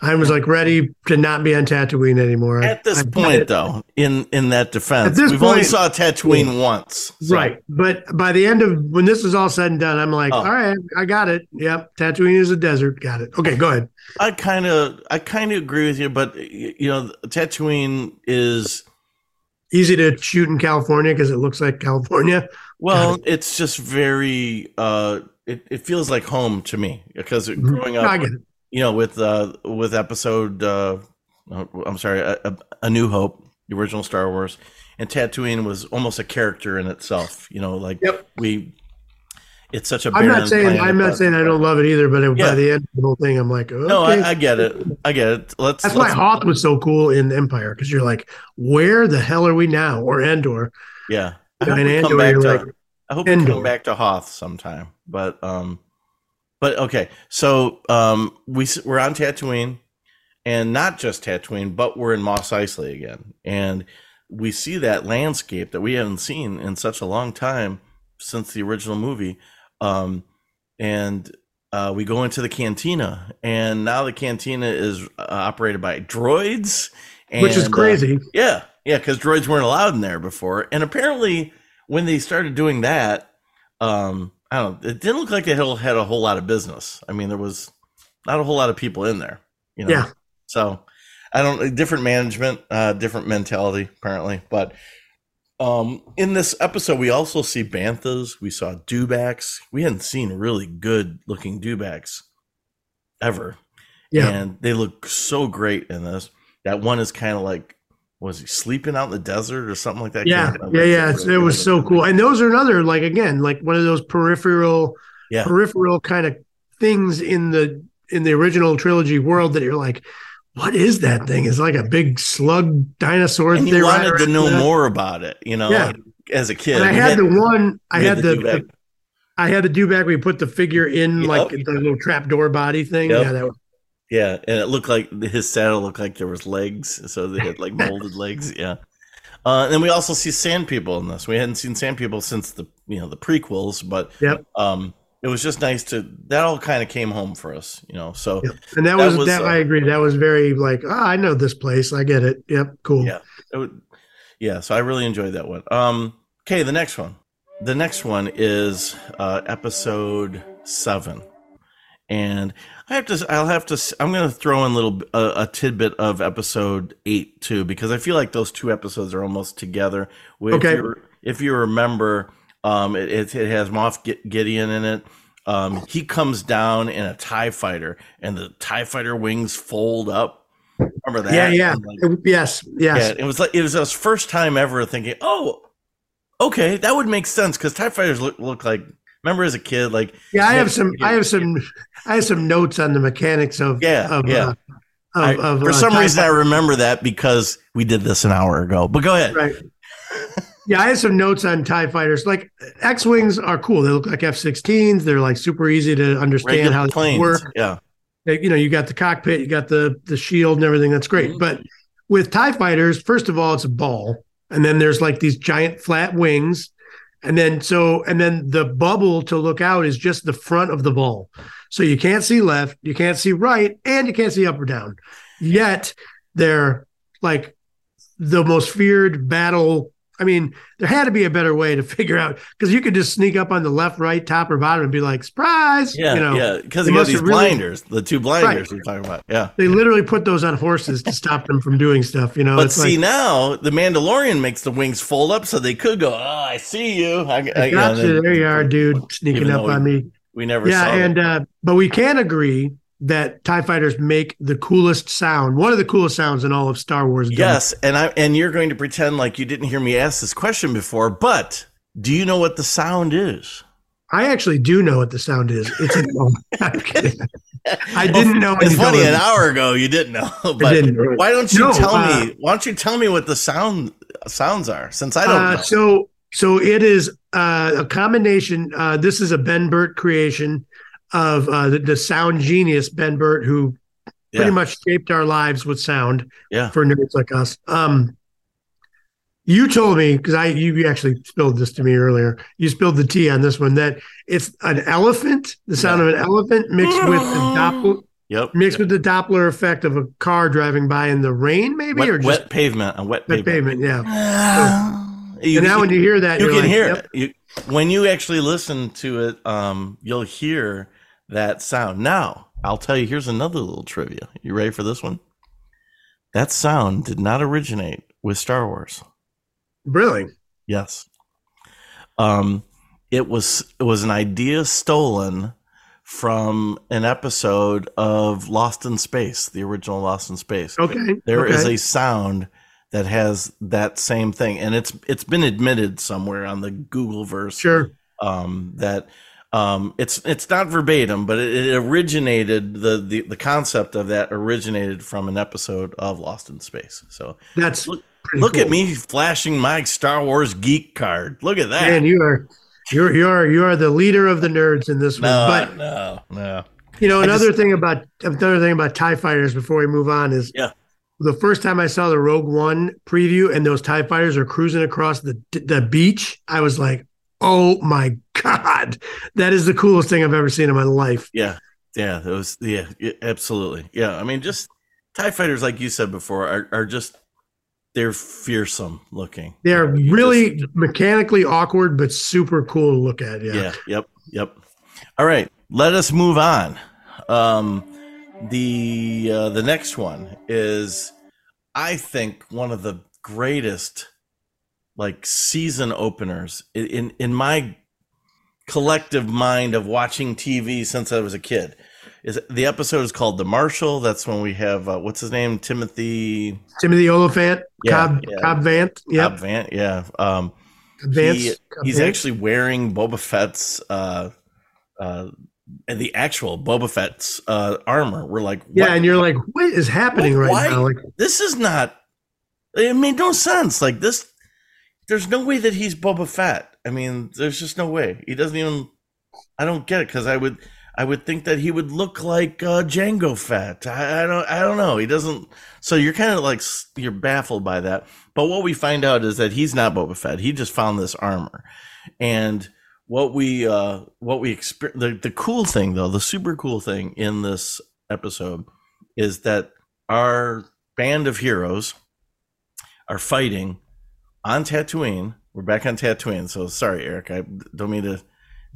I was like ready to not be on Tatooine anymore. At this I point, it. though, in in that defense, At this we've only saw Tatooine once, so- right? But by the end of when this is all said and done, I'm like, Oh. all right, I got it. Yep, Tatooine is a desert. Got it. Okay, go ahead. I kind of I kind of agree with you, but you know, Tatooine is Easy to shoot in California because it looks like California. well, it's just very uh it, it feels like home to me because growing I up, you know, with uh with episode uh oh, I'm sorry, a, a, a New Hope, the original Star Wars, and Tatooine was almost a character in itself, you know, like Yep. we it's such a I'm not saying I'm not saying I don't love it either, but Yeah. by the end of the whole thing, I'm like, okay. No, I, I get it. I get it. Let's That's why let's, Hoth was so cool in Empire because you're like, where the hell are we now? Or Endor. yeah. I And hope we come back to like, I hope we Endor. come back to Hoth sometime. But um, but okay. So um, we we're on Tatooine, and not just Tatooine, but we're in Mos Eisley again, and we see that landscape that we haven't seen in such a long time since the original movie. Um, and uh, we go into the cantina, and now the cantina is uh, operated by droids, and, which is uh, crazy. yeah, yeah, because droids weren't allowed in there before, and apparently when they started doing that, um, I don't know, it didn't look like they had, had a whole lot of business. I mean, there was not a whole lot of people in there, you know. Yeah. So I don't different management, uh, different mentality apparently, but um, in this episode, we also see banthas. We saw dewbacks. We hadn't seen really good looking dewbacks ever yeah. and they look so great in this. That one is kind of like, was he sleeping out in the desert or something like that? yeah. Can't remember. Yeah. Yeah. It's, it was so cool. And those are another, like, again, like one of those peripheral, Yeah. peripheral kind of things in the, in the original trilogy world that you're like, what is that thing? It's like a big slug dinosaur And thing. you wanted to know more about it, you know, Yeah. like, as a kid. And I We had the one, I we had the, dewback. I had the dewback where you put the figure in Yep. like the little trap door body thing. Yep. Yeah, that was yeah, and it looked like his saddle looked like there was legs, so they had like molded legs. Yeah. Uh, and then we also see sand people in this. We hadn't seen sand people since the you know the prequels, but Yep. um, it was just nice to that all kind of came home for us, you know. So Yep. And that, That was, was, that uh, I agree. That was very like, oh, I know this place. I get it. Yep, cool. Yeah. Would, yeah, so I really enjoyed that one. Um, okay, the next one. The next one is uh, episode seven, and I have to. I'll have to. I'm going to throw in a little a, a tidbit of episode eight too, because I feel like those two episodes are almost together. If Okay. You, if you remember, Um, it, it, it has Moff Gideon in it. Um, he comes down in a Tie Fighter, and the Tie Fighter wings fold up. Remember that? Yeah, yeah, like, yes, yes. Yeah, it was like it was his first time ever thinking, "Oh, okay, that would make sense," because Tie Fighters look look like. Remember as a kid, like yeah, I have some, I have some, I have some notes on the mechanics of yeah, of, yeah. Uh, of, I, of, for uh, some reason, I remember that because we did this an hour ago. But go ahead. Right. Yeah, I have some notes on TIE fighters. Like X Wings are cool. They look like F 16s. They're like super easy to understand Regular how they planes. work. Yeah. You know, you got the cockpit, you got the the shield and everything. That's great. Mhm. But with TIE fighters, first of all, it's a ball. And then there's like these giant flat wings. And then so and then the bubble to look out is just the front of the ball. So you can't see left, you can't see right, and you can't see up or down. Yet they're like the most feared battle. I mean, there had to be a better way to figure out because you could just sneak up on the left, right, top, or bottom and be like, surprise. Yeah. you know, yeah. Because they he got these really- blinders, the two blinders we're talking about. Yeah. They literally put those on horses to stop them from doing stuff. You know, But see like, now, the Mandalorian makes the wings fold up so they could go. Oh, I see you. I, I, I you know, got you. they- There you are, dude, sneaking up though on me. We never Yeah, saw and uh, but we can agree that Tie Fighters make the coolest sound. One of the coolest sounds in all of Star Wars. done. Yes, and I and you're going to pretend like you didn't hear me ask this question before, but do you know what the sound is? I actually do know what the sound is. It's a, oh. I didn't know. It's funny. An hour ago, you didn't know, but didn't. why don't you No, tell uh, me? Why don't you tell me what the sound sounds are? Since I don't Uh, know. so so it is uh, a combination. Uh, this is a Ben Burtt creation of uh, the, the sound genius Ben Burtt, who pretty much shaped our lives with sound. Yeah. for nerds like us. Um, you told me because I you you actually spilled this to me earlier. You spilled the tea on this one that it's an elephant, the sound Yeah. of an elephant mixed with the Doppler, Yep. mixed with the Doppler effect of a car driving by in the rain, maybe wet, or just wet pavement. A wet, wet pavement. pavement. Yeah. You, and now when you hear that, you can like, hear yep. it. You, when you actually listen to it, um, you'll hear that sound. Now, I'll tell you. Here's another little trivia. You ready for this one? That sound did not originate with Star Wars. Really? Yes. Um, it was it was an idea stolen from an episode of Lost in Space, the original Lost in Space. Okay. There is okay. a sound that has that same thing, and it's it's been admitted somewhere on the Google verse sure. um, that um, it's it's not verbatim, but it, it originated the, the the concept of that originated from an episode of Lost in Space. So That's Look- look at me flashing my Star Wars geek card. Look at that. Man, you are you're you're you are the leader of the nerds in this one. no, But no, no. You know, another just- thing about another thing about Tie Fighters before we move on is Yeah. the first time I saw the Rogue One preview and those Tie Fighters are cruising across the the beach, I was like, "Oh my god, that is the coolest thing I've ever seen in my life." Yeah, yeah, that was yeah, yeah, absolutely. Yeah, I mean, just Tie fighters, like you said before, are are just they're fearsome looking. They're really just- mechanically awkward but super cool to look at. Yeah. yeah, yep, yep. All right, let us move on. Um, the uh, the next one is, I think, one of the greatest like season openers in in, my collective mind of watching TV since I was a kid. Is the episode is called The Marshal? That's when we have uh, what's his name, Timothy Timothy Olyphant, Yeah, Cobb yeah. Cobb Vant. Yep. Cobb Van't. Yeah, um, Vance. he- he's Vance. actually wearing Boba Fett's uh, uh, and the actual Boba Fett's uh, armor. We're like, Yeah, and you're like, what is happening Like, right why? now? Like, this is not. It made no sense. Like this, there's no way that he's Boba Fett. I mean, there's just no way. He doesn't even. I don't get it because I would, I would think that he would look like uh, Jango Fett. I, I don't, I don't know. He doesn't. So you're kind of like you're baffled by that. But what we find out is that he's not Boba Fett. He just found this armor, and what we, uh what we experience. The the cool thing though, the super cool thing in this episode is that our band of heroes are fighting on Tatooine. We're back on Tatooine. So sorry, Eric. I don't mean to.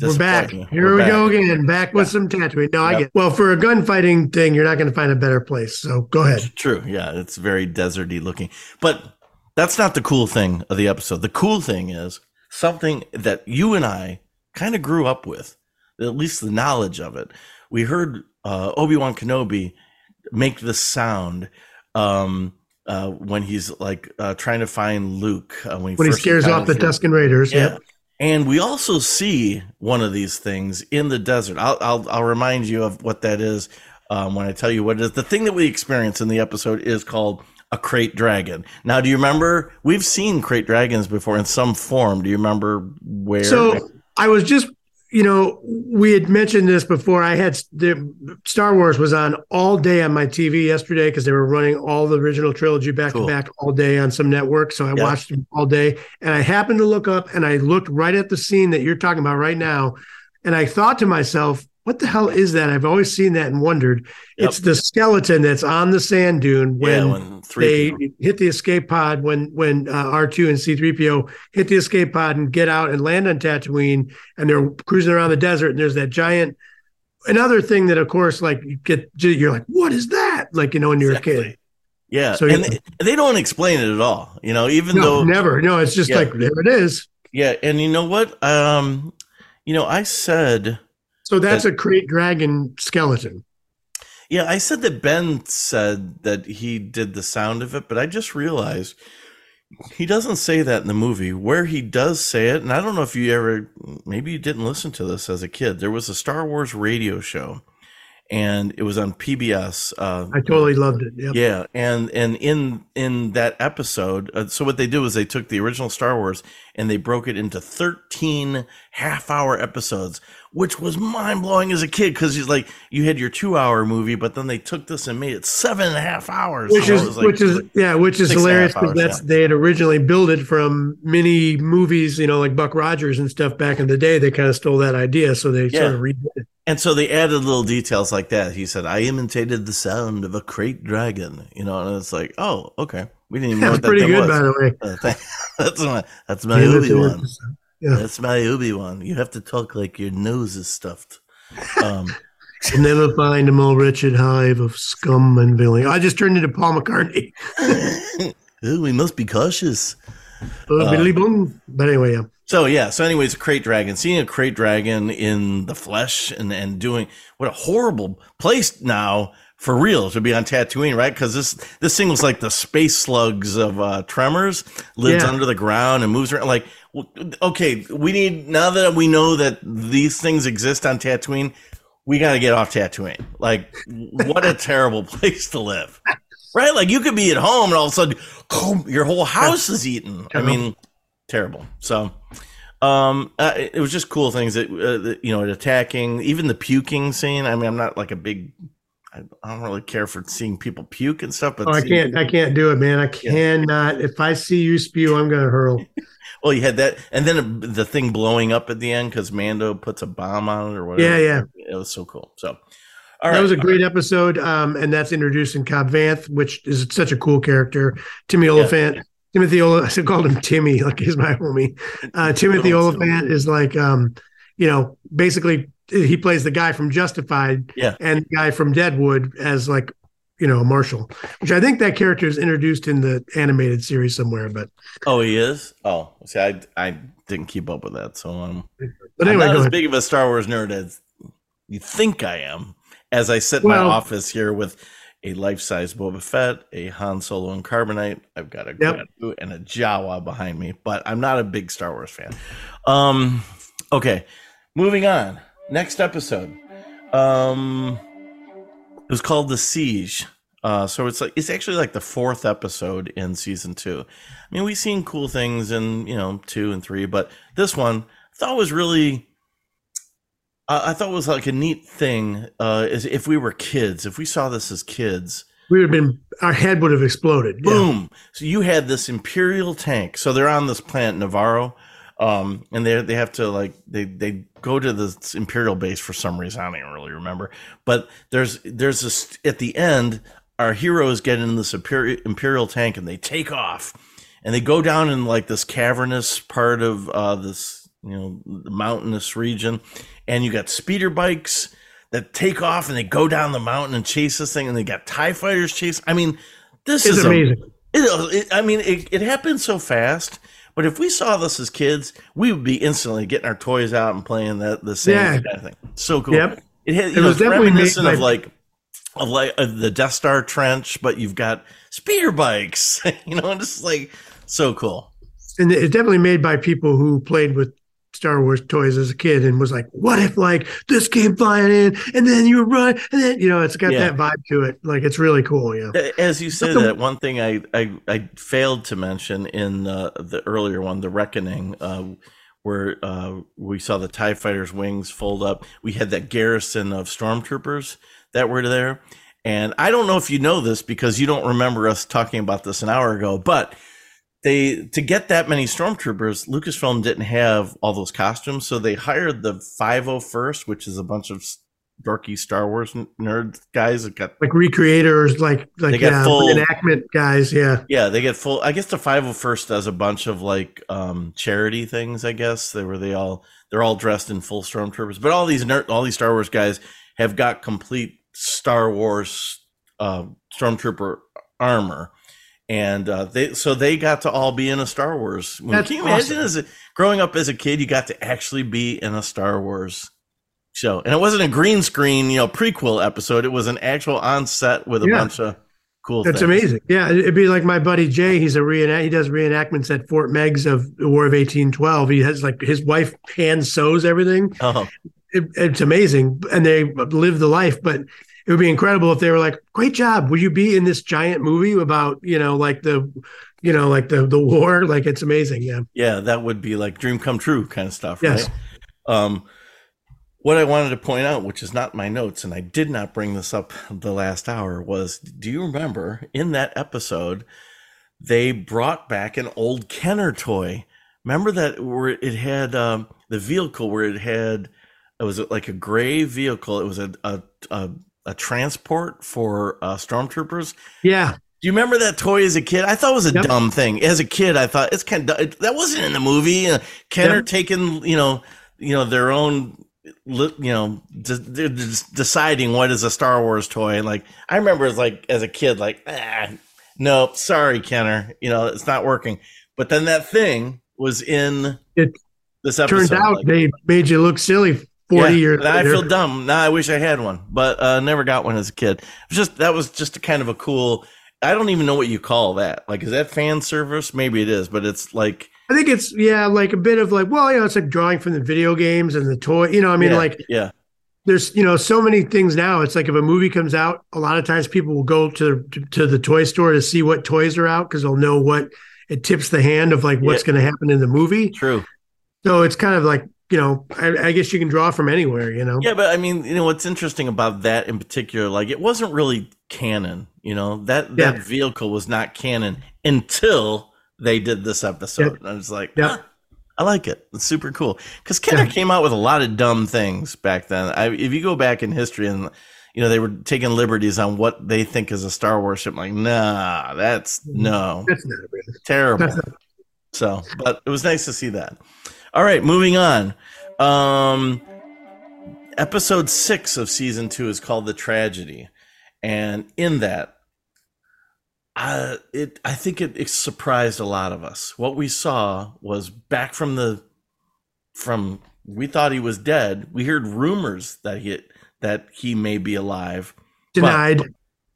we're back. disappoint Here. We're we back. go again. Back with some Tatooine. No, I Yep. get. Well, for a gunfighting thing, you're not going to find a better place. So go ahead. True. Yeah, it's very deserty looking. But that's not the cool thing of the episode. The cool thing is something that you and I kind of grew up with, at least the knowledge of it. We heard uh, Obi Wan Kenobi make the sound um, uh, when he's like uh, trying to find Luke uh, when he, when he scares off the Tusken Raiders. Yeah. Yep. And we also see one of these things in the desert. I'll I'll, I'll remind you of what that is um, when I tell you what it is. The thing that we experience in the episode is called a krayt dragon. Now, do you remember? We've seen krayt dragons before in some form. Do you remember where? So I was just you know, we had mentioned this before. I had the Star Wars was on all day on my TV yesterday because they were running all the original trilogy back cool. to back all day on some network. So I yep. watched them all day, and I happened to look up and I looked right at the scene that you're talking about right now, and I thought to myself, what the hell is that? I've always seen that and wondered. Yep. It's the skeleton that's on the sand dune when, yeah, when they hit the escape pod when when uh, R two and C three PO hit the escape pod and get out and land on Tatooine and they're cruising around the desert and there's that giant. Another thing that, of course, like you get you're like, what is that? Like you know when you're exactly. a kid. Yeah, so and they, they, don't explain it at all. You know, even no, though never. No, it's just yeah. like there it is. Yeah, and you know what? Um, you know, I said so that's that, a krayt dragon skeleton. Yeah, I said that Ben said that he did the sound of it, but I just realized he doesn't say that in the movie. Where he does say it, and I don't know if you ever, maybe you didn't listen to this as a kid. There was a Star Wars radio show, and it was on PBS. Uh, I totally loved it. Yep. Yeah, and and in in that episode, uh, so what they did was they took the original Star Wars and they broke it into thirteen half hour episodes which was mind blowing as a kid because he's like, you had your two hour movie, but then they took this and made it seven and a half hours. Which is, like, which is, yeah, which is hilarious because that's, yeah. they had originally built it from mini movies, you know, like Buck Rogers and stuff back in the day. They kind of stole that idea. So they yeah. sort of redid it. And so they added little details like that. He said, I imitated the sound of a krayt dragon, you know, and it's like, oh, okay. We didn't even know that's what pretty good, was. by the way. Uh, that's my, that's my Obi Wan. Yeah. That's my Obi Wan. You have to talk like your nose is stuffed. Um, never find a more wretched hive of scum and villainy. I just turned into Paul McCartney. oh, we must be cautious. Uh, uh, but anyway, yeah. So yeah, so anyways, a krayt dragon. Seeing a krayt dragon in the flesh and and doing what a horrible place now for real to be on Tatooine, right? Because this this thing was like the space slugs of uh, Tremors, lives yeah. under the ground and moves around. Like, okay, we need now that we know that these things exist on Tatooine, we got to get off Tatooine. Like, what a terrible place to live, right? Like, you could be at home and all of a sudden, oh, your whole house is eaten. I mean, terrible. So. Um, uh, it was just cool things that, uh, that you know, attacking, even the puking scene. I mean, I'm not like a big I don't really care for seeing people puke and stuff. But oh, I can't. I can't do it, man. I cannot. Yeah. If I see you spew, I'm gonna hurl. well, you had that, and then the thing blowing up at the end because Mando puts a bomb on it or whatever. Yeah, yeah. It was so cool. So. All that right. was a great episode, um, and that's introducing Cobb Vanth, which is such a cool character. Timmy Olyphant, yeah. Timothy Olyphant. I called him Timmy, like he's my homie. Uh, Timothy Olyphant is like, um, you know, basically he plays the guy from Justified, yeah, and the guy from Deadwood as like you know a marshal, which I think that character is introduced in the animated series somewhere. But oh, he is. Oh, see, I I didn't keep up with that, so um, but anyway, I'm not as big of a Star Wars nerd as you think I am. As I sit in well, my office here with a life-size Boba Fett, a Han Solo and Carbonite. I've got a yep. and a Jawa behind me, but I'm not a big Star Wars fan. Um, okay, moving on next episode. Um, it was called The Siege. Uh, so it's like it's actually like the fourth episode in season two. I mean, we've seen cool things in you know two and three, but this one I thought was really. Uh, I thought it was like a neat thing. Uh, is if we were kids, if we saw this as kids, we would have been our head would have exploded. Boom! Yeah. So you had this imperial tank. So they're on this planet Nevarro, um, and they they have to like they they go to this imperial base for some reason. I don't really remember, but there's there's this at the end. Our heroes get in this imperial, imperial tank and they take off, and they go down in like this cavernous part of uh, this you know mountainous region, and you got speeder bikes that take off and they go down the mountain and chase this thing, and they got Tie fighters chase. I mean, this it's is amazing. A, it, it, I mean, it, it happened so fast But if we saw this as kids, we would be instantly getting our toys out and playing that the same Yeah. kind of thing. So cool. Yep. It, had, It know, was definitely made reminiscent of like of like of the Death Star trench, but you've got speeder bikes. you know, and it's like so cool. and it's definitely made by people who played with Star Wars toys as a kid and was like, what if like this came flying in and then you run and then you know it's got Yeah. that vibe to it. Like it's really cool. Yeah. As you said the- that, one thing I, I, I failed to mention in uh, the earlier one, The Reckoning, uh, where uh, we saw the TIE fighters' wings fold up, we had that garrison of stormtroopers that were there. And I don't know if you know this because you don't remember us talking about this an hour ago, but they to get that many stormtroopers, Lucasfilm didn't have all those costumes, so they hired the 501st, which is a bunch of dorky Star Wars n- nerd guys that got Like recreators, like like They got yeah, full- reenactment guys. Yeah. Yeah, they get full. I guess the 501st does a bunch of like um charity things. I guess they were they all they're all dressed in full stormtroopers, but all these nerd, all these Star Wars guys have got complete Star Wars uh, stormtrooper armor, and uh, they so they got to all be in a Star Wars. movie. That's Can you imagine awesome. as a, growing up as a kid, you got to actually be in a Star Wars show, and it wasn't a green screen, you know, prequel episode. It was an actual on set with a Yeah. bunch of cool. That's things. amazing. Yeah, it'd be like my buddy Jay. He's a reenact. He does reenactments at Fort Meigs of the War of eighteen twelve. He has like his wife hand sews everything. Oh, It, it's amazing, and they live the life. But it would be incredible if they were like, "Great job! Would you be in this giant movie about you know like the, you know like the the war? Like it's amazing." Yeah. Yeah, that would be like dream come true kind of stuff, Yes. right? Um, what I wanted to point out, which is not my notes, and I did not bring this up the last hour, was do you remember in that episode they brought back an old Kenner toy? Remember that where it had um, the vehicle where it had it was like a gray vehicle. It was a a a, a transport for uh, stormtroopers. Yeah. Do you remember that toy as a kid? I thought it was a Yep. dumb thing. As a kid, I thought it's kind of that wasn't in the movie. Uh, Kenner Yep. taking you know you know their own you know de- they're deciding what is a Star Wars toy. Like I remember as like as a kid, like ah, no, sorry, Kenner, you know it's not working. But then that thing was in It this episode. Turned out like- they made you look silly forty yeah, years and I feel dumb. Now I wish I had one, but uh, never got one as a kid. Just that was just a kind of a cool. I don't even know what you call that. Like, is that fan service? Maybe it is, but it's like I think it's yeah, like a bit of like, well, you know, it's like drawing from the video games and the toy. You know, I mean, yeah, like yeah, there's you know so many things now. It's like if a movie comes out, a lot of times people will go to to, to the toy store to see what toys are out because they'll know what it tips the hand of like what's Yeah. going to happen in the movie. true. So it's kind of like you know, I, I guess you can draw from anywhere. You know, Yeah, but I mean, you know, what's interesting about that in particular, like it wasn't really canon. You know that that vehicle was not canon until they did this episode. And I was like, Yeah. "Huh, I like it. It's super cool because Kenner Yeah. came out with a lot of dumb things back then. I, if you go back in history and you know they were taking liberties on what they think is a Star Wars ship, like nah, that's mm-hmm. no that's not terrible. Not, So, but it was nice to see that. All right, moving on. Um, episode six of season two is called "The Tragedy," and in that, uh, it I think it, it surprised a lot of us. What we saw was back from the from we thought he was dead. We heard rumors that he that he may be alive, denied,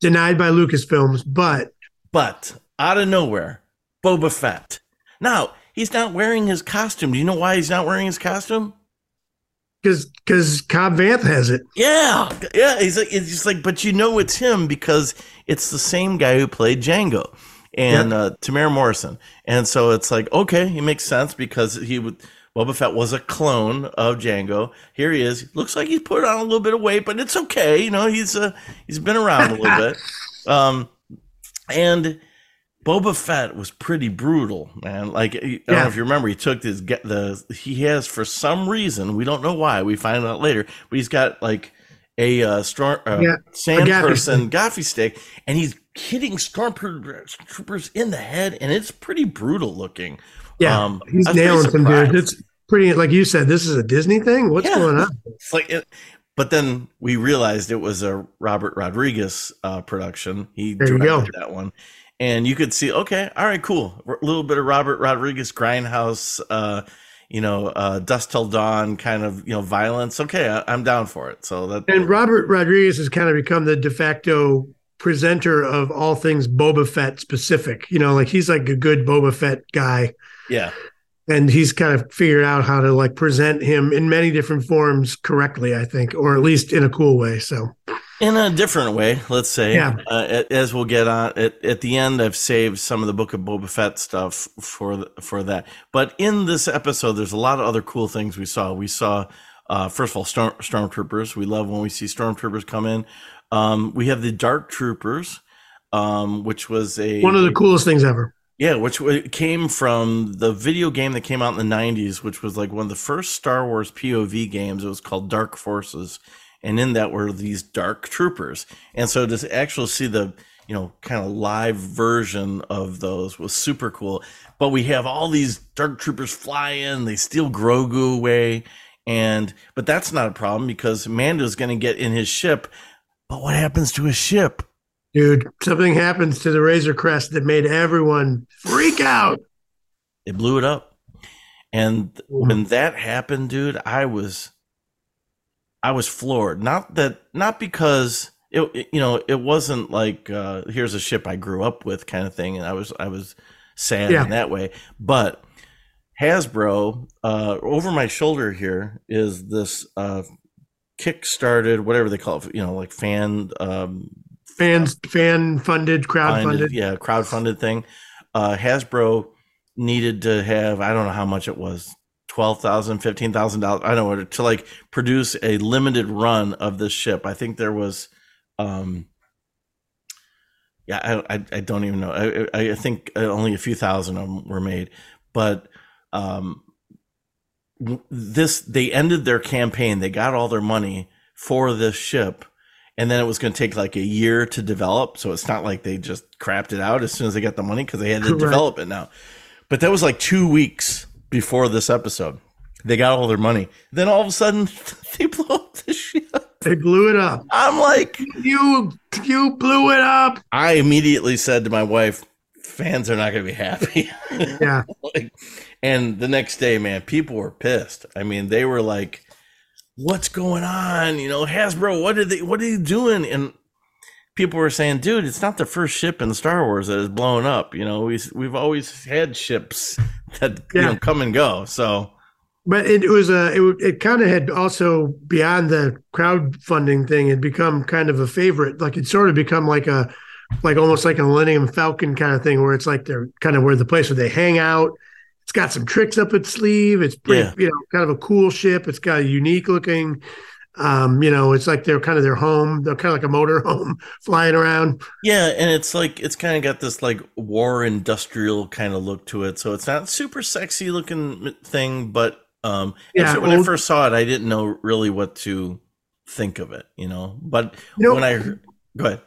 denied by Lucasfilms, but but out of nowhere, Boba Fett. Now he's not wearing his costume. Do you know why he's not wearing his costume? because because Cobb Vanth has it. Yeah, yeah. He's like, it's just like, but you know, it's him because it's the same guy who played Jango and uh, Temuera Morrison, and so it's like, okay, it makes sense because he would. Boba Fett was a clone of Jango. Here he is. Looks like he's put on a little bit of weight, but it's okay. You know, he's uh, he's been around a little bit. Um, and Boba Fett was pretty brutal, man. Like I don't know if you remember, he took this get the he has for some reason we don't know why we find out later, but he's got like a uh, storm uh, Yeah, sand a person gaffi stick, and he's hitting stormtroopers in the head, and it's pretty brutal looking. Yeah, Um, he's I was pretty nailing some dudes. It's pretty like you said. This is a Disney thing. What's Yeah. going on? It's like, it, but then we realized it was a Robert Rodriguez uh, production. He There you directed go. that one, and you could see, okay, all right, cool, a little bit of Robert Rodriguez grindhouse, uh, you know, uh, Dusk Till Dawn kind of you know violence. Okay, I, am down for it. So that and Robert Rodriguez has kind of become the de facto presenter of all things Boba Fett specific. You know, like he's like a good Boba Fett guy. Yeah and he's kind of figured out how to like present him in many different forms correctly i think or at least in a cool way so in a different way let's say yeah. Uh, as we'll get on at, at the end i've saved some of the book of boba fett stuff for for that but in this episode there's a lot of other cool things we saw we saw uh, first of all storm, stormtroopers we love when we see stormtroopers come in um, we have the dark troopers um, which was a one of the coolest things ever yeah, which came from the video game that came out in the 90s, which was like one of the first Star Wars POV games. It was called Dark Forces. And in that were these dark troopers. And so to actually see the, you know, kind of live version of those was super cool. But we have all these dark troopers fly in, they steal Grogu away. And, but that's not a problem because Mando's going to get in his ship. But what happens to his ship? Dude, something happens to the Razor Crest that made everyone freak out. It blew it up. And when that happened, dude, I was I was floored. Not that not because it, it you know, it wasn't like uh here's a ship I grew up with kind of thing and I was I was sad yeah. in that way, but Hasbro uh over my shoulder here is this uh kick-started whatever they call it, you know, like fan um fans fan funded crowd funded yeah crowd funded thing uh hasbro needed to have i don't know how much it was twelve thousand, fifteen thousand dollars. I don't know to like produce a limited run of this ship. I think there was, um, yeah, I I, I don't even know. I I think only a few thousand of them were made, but um, this they ended their campaign. They got all their money for this ship, and then it was going to take like a year to develop. So it's not like they just crapped it out as soon as they got the money because they had to develop it now. But that was like two weeks before this episode. They got all their money. Then all of a sudden, they blew up the ship. They blew it up. I'm like, you, you blew it up. I immediately said to my wife, fans are not going to be happy. Yeah. like, and the next day, man, people were pissed. I mean, they were like, what's going on? You know, Hasbro, what are they what are you doing? And people were saying, dude, it's not the first ship in Star Wars that is blown up. You know, we we've always had ships that yeah. you know come and go. So but it was a it, it kind of had also beyond the crowdfunding thing it become kind of a favorite like it sort of become like a like almost like a millennium falcon kind of thing where it's like they're kind of where the place where they hang out it's got some tricks up its sleeve. It's pretty, yeah. you know, kind of a cool ship. It's got a unique looking. Um, you know, it's like they're kind of their home. They're kind of like a motor home flying around. Yeah, and it's like it's kind of got this like war industrial kind of look to it. So it's not super sexy looking thing, but um, yeah, when I first saw it, I didn't know really what to think of it. You know, but you know, when I heard, go ahead.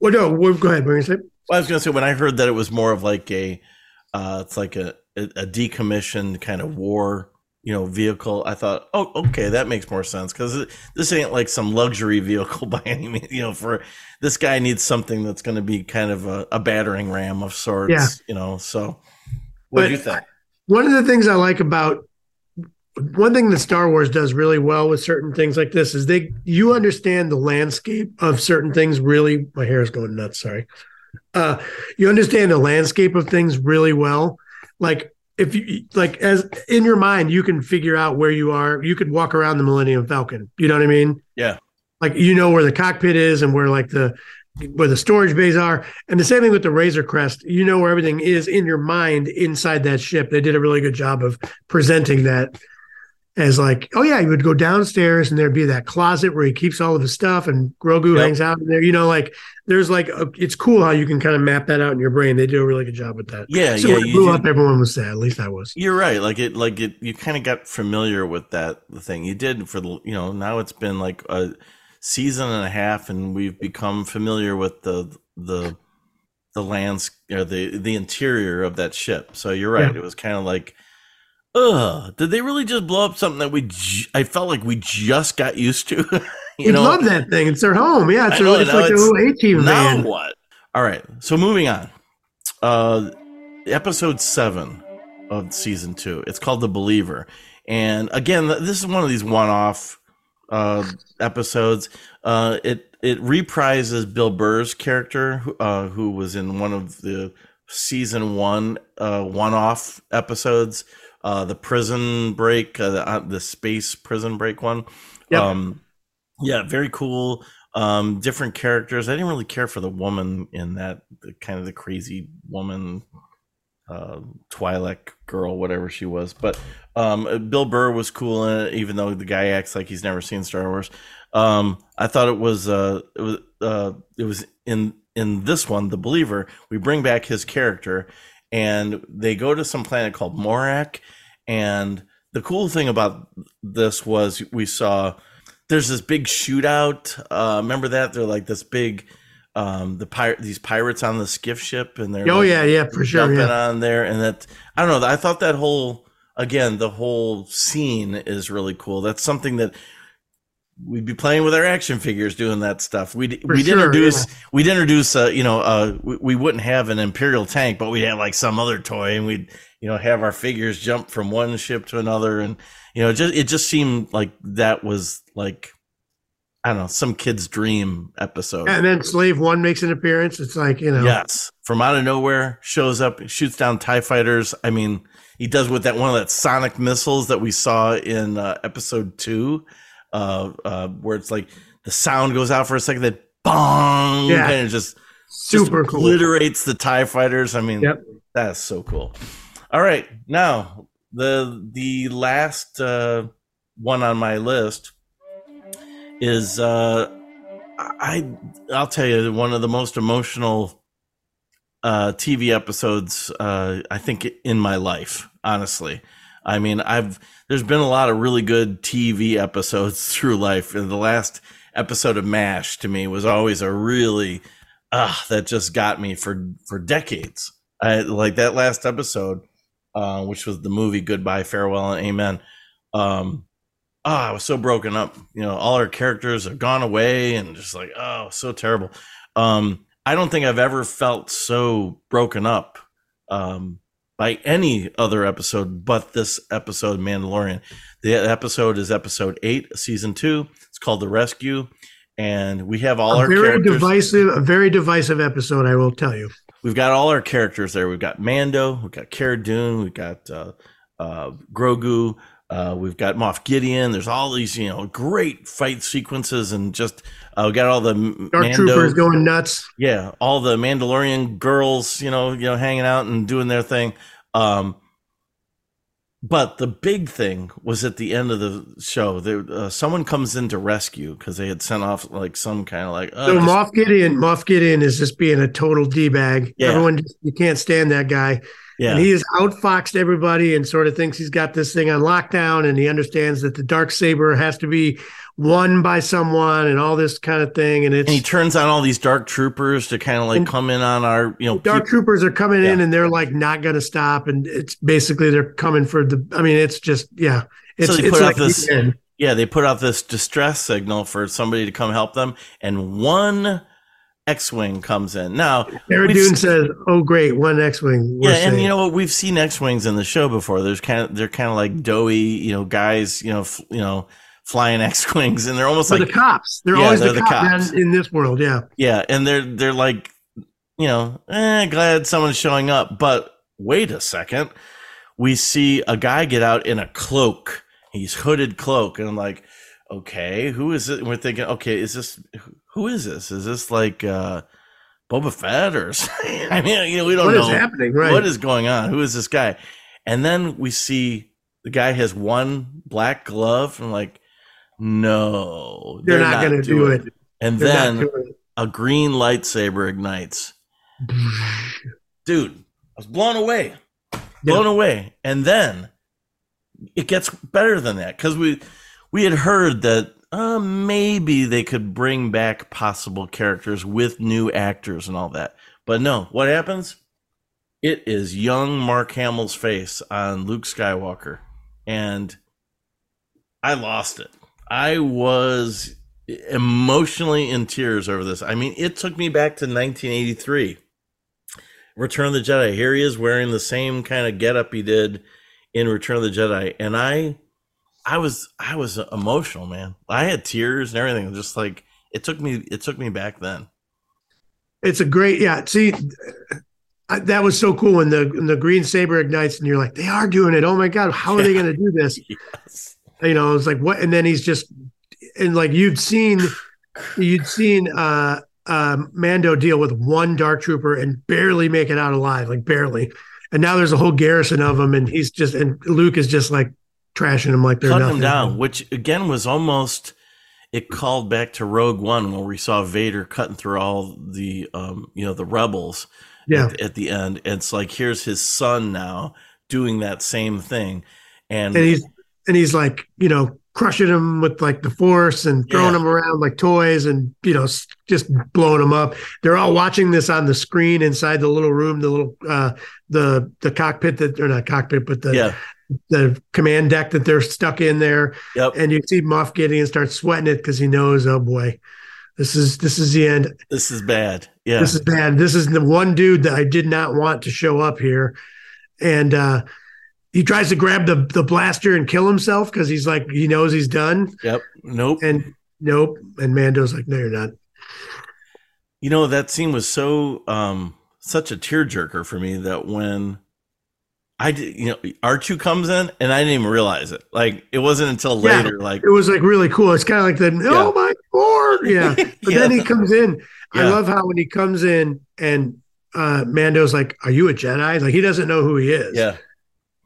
Well, no, go ahead. What you say? Well, I was going to say when I heard that it was more of like a, uh, it's like a, a decommissioned kind of war you know vehicle i thought oh okay that makes more sense because this ain't like some luxury vehicle by any means you know for this guy needs something that's going to be kind of a, a, battering ram of sorts yeah. you know so. What do you think? One of the things i like about one thing that star wars does really well with certain things like this is they you understand the landscape of certain things really my hair is going nuts sorry. Uh you understand the landscape of things really well. Like if you like as in your mind you can figure out where you are. You could walk around the millennium falcon. You know what i mean? Yeah. Like you know where the cockpit is and where like the where the storage bays are. And the same thing with the razor crest. You know where everything is in your mind inside that ship. They did a really good job of presenting that as like, oh yeah, you would go downstairs and there'd be that closet where he keeps all of his stuff and Grogu yep. hangs out in there. You know, like there's like a, it's cool how you can kind of map that out in your brain. They do a really good job with that. Yeah, so yeah. When it blew up, everyone was sad. At least I was. You're right. Like it, like it. You kind of got familiar with that the thing you did for the. You know, now it's been like a season and a half, and we've become familiar with the the the lands or the the interior of that ship. So you're right. Yeah. It was kind of like ugh, did they really just blow up something that we? J- I felt like we just got used to. you know? love that thing. It's their home. Yeah, it's, know, it's like a little A team. Now what? All right. So moving on. uh, episode seven of season two. It's called The Believer, and again, this is one of these one-off uh, episodes. Uh, it it reprises Bill Burr's character, uh, who was in one of the season one uh, one-off episodes, uh, the prison break, uh, the, uh, the space prison break one. Yep. Um, yeah, very cool. Um, different characters. I didn't really care for the woman in that, the, kind of the crazy woman, uh, Twi'lek girl, whatever she was. But um, Bill Burr was cool in it, even though the guy acts like he's never seen Star Wars. Um, I thought it was uh, it was uh, it was in in this one, The Believer. We bring back his character, and they go to some planet called Morak. And the cool thing about this was we saw there's this big shootout. Uh, remember that? They're like this big um the pirate these pirates on the skiff ship and they're oh like, yeah yeah for sure jumping yeah. on there and that i don't know i thought that whole again the whole scene is really cool that's something that we'd be playing with our action figures doing that stuff we'd For we'd sure, introduce yeah. we'd introduce uh you know uh we, we wouldn't have an imperial tank but we'd have like some other toy and we'd you know have our figures jump from one ship to another and you know just it just seemed like that was like i don't know some kid's dream episode and then slave one makes an appearance it's like you know Yes, from out of nowhere, shows up, shoots down Tie fighters. I mean, he does with that one of that sonic missiles that we saw in uh, episode two, uh, uh, where it's like the sound goes out for a second, then bong, Yeah. and it just super just cool obliterates the Tie fighters. I mean, Yep. that's so cool. All right, now the the last uh, one on my list is uh, I I'll tell you one of the most emotional uh, TV episodes uh, I think in my life. Honestly, I mean I've there's been a lot of really good TV episodes through life, and the last episode of Mash to me was always a really ah that just got me for for decades. I like that last episode, uh, which was the movie Goodbye, Farewell, and Amen. Um, oh, I was so broken up. You know, all our characters have gone away, and just like, oh, so terrible. Um, I don't think I've ever felt so broken up um, by any other episode but this episode, Mandalorian. The episode is episode eight, season two. It's called The Rescue, and we have all a our very characters. divisive a very divisive episode i will tell you We've got all our characters there. We've got Mando, we've got Cara Dune, we've got uh, uh, Grogu, uh, we've got Moff Gideon. There's all these, you know, great fight sequences, and just uh, we got all the dark Mando, troopers going nuts yeah, all the Mandalorian girls, you know, you know, hanging out and doing their thing. Um, but the big thing was at the end of the show. There, uh, someone comes in to rescue because they had sent off like some kind of like. Uh, so just- Moff Gideon, Moff Gideon is just being a total d bag. Yeah. Everyone, just, you can't stand that guy, yeah, and he has outfoxed everybody and sort of thinks he's got this thing on lockdown, and he understands that the dark saber has to be won by someone, and all this kind of thing. And it's and he turns on all these dark troopers to kind of like come in on our, you know, dark troopers are coming in, and they're like not going to stop, and it's basically they're coming for the. I mean, it's just yeah, it's So they it's put out like this- yeah, they put out this distress signal for somebody to come help them, and one X-wing comes in. Now, we've Dune says, "Oh, great, one X-wing." yeah, and safe." you know what? We've seen X-wings in the show before. There's kind of they're kind of like mm-hmm. doughy, you know, guys, you know, f- you know, flying X-wings, and they're almost They're like the cops. They're Yeah, always they're the, the cop cops. in this world. Yeah. Yeah, and they're they're like, you know, eh, glad someone's showing up. But wait a second, we see a guy get out in a cloak. He's hooded cloak, and I'm like, okay, who is it? And we're thinking, okay, is this who is this? Is this like uh Boba Fett or? something? I mean, you know, we don't What know is happening? Right. what is going on. Who is this guy? And then we see the guy has one black glove, and like, no, They're not gonna do doing it. And They're then not doing a green lightsaber ignites. Dude, I was blown away. Blown away. And then it gets better than that because we we had heard that uh, maybe they could bring back possible characters with new actors and all that. But no, what happens? It is young Mark Hamill's face on Luke Skywalker. And I lost it. I was emotionally in tears over this. I mean, it took me back to 1983. Return of the Jedi. Here he is wearing the same kind of getup he did in Return of the Jedi, and I, I was I was emotional, man. I had tears and everything. Just like it took me it took me back then. It's a great yeah. See, that was so cool when the when the green saber ignites and you're like they are doing it. Oh my god, how are they going to do this? yes. You know, it's like what, and then he's just and like you'd seen you'd seen uh um, Mando deal with one dark trooper and barely make it out alive, like barely. And now there's a whole garrison of them, and he's just and Luke is just like trashing him like they're cutting him down, which again was almost it called back to Rogue One where we saw Vader cutting through all the um, you know the rebels. Yeah. At, at the end, and it's like here's his son now doing that same thing, and and he's and he's like you know crushing them with like the force and throwing yeah. them around like toys and you know just blowing them up. They're all watching this on the screen inside the little room the little uh the the cockpit that or not cockpit but the yeah. the command deck that they're stuck in there. Yep. and you see Moff Gideon start sweating it because he knows oh boy this is this is the end. This is bad. Yeah. This is bad. This is the one dude that I did not want to show up here. And uh he tries to grab the the blaster and kill himself because he's like he knows he's done. Yep. Nope. And nope. And Mando's like, no, you're not. You know that scene was so um such a tearjerker for me that when I did, you know, R two comes in and I didn't even realize it. Like it wasn't until yeah, later. Like it was like really cool. It's kind of like the yeah. oh my lord, yeah. But yeah. then he comes in. I love how when he comes in and uh Mando's like, "Are you a Jedi?" Like he doesn't know who he is. Yeah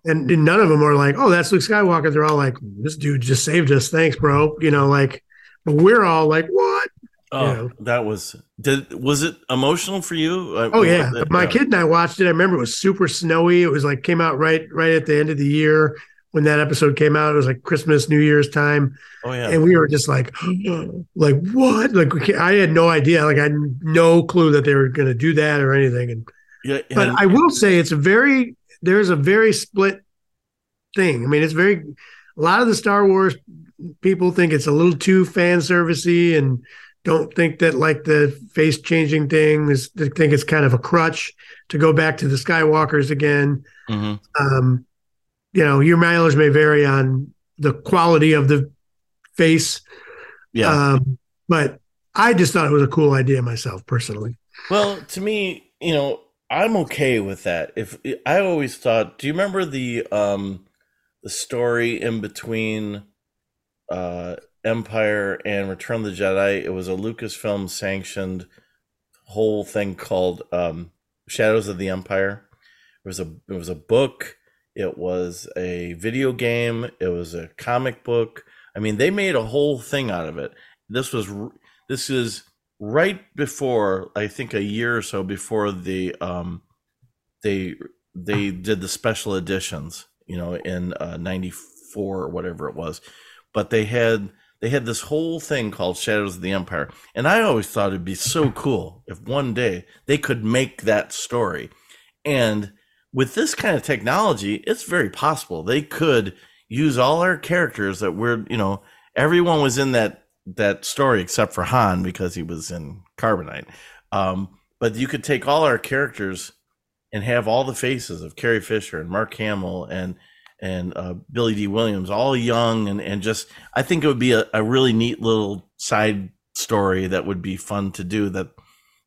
and, none of them are like, "Oh, that's Luke Skywalker." They're all like, "This dude just saved us, thanks, bro." You know, like, but we're all like, "What?" Oh, you know? that was did was it emotional for you? Uh, oh yeah, my yeah. kid and I watched it. I remember it was super snowy. It was like came out right right at the end of the year when that episode came out. It was like Christmas, New Year's time. Oh yeah, and we were just like, like what? Like I had no idea. Like I had no clue that they were going to do that or anything. And yeah, and, but I will say it's a very there's a very split thing. I mean, it's very a lot of the Star Wars people think it's a little too fan servicey and don't think that like the face changing thing is they think it's kind of a crutch to go back to the Skywalkers again. Mm-hmm. Um, you know, your mileage may vary on the quality of the face. Yeah. Um, but I just thought it was a cool idea myself personally. Well, to me, you know, I'm okay with that. If I always thought, do you remember the um the story in between uh Empire and Return of the Jedi? It was a Lucasfilm sanctioned whole thing called um Shadows of the Empire. It was a it was a book, it was a video game, it was a comic book. I mean, they made a whole thing out of it. This was this is right before I think a year or so before the um they they did the special editions, you know, in uh, 94 or whatever it was. But they had they had this whole thing called Shadows of the Empire. And I always thought it'd be so cool if one day they could make that story. And with this kind of technology, it's very possible they could use all our characters that we're, you know, everyone was in that that story except for Han because he was in Carbonite. Um, but you could take all our characters and have all the faces of Carrie Fisher and Mark Hamill and and uh, Billy Dee Williams, all young and and just I think it would be a, a really neat little side story that would be fun to do that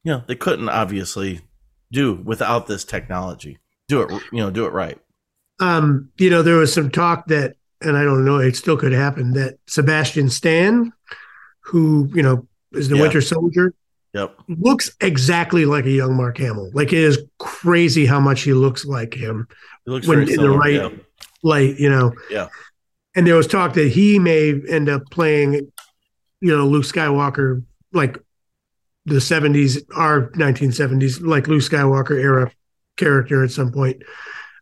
you know they couldn't obviously do without this technology. Do it you know do it right. Um, you know there was some talk that and I don't know it still could happen that Sebastian Stan who you know is the yeah. Winter Soldier. Yep. Looks exactly like a young Mark Hamill. Like it is crazy how much he looks like him. He looks when in similar, the right yeah. light, you know. Yeah. And there was talk that he may end up playing, you know, Luke Skywalker like the 70s, our 1970s, like Luke Skywalker era character at some point.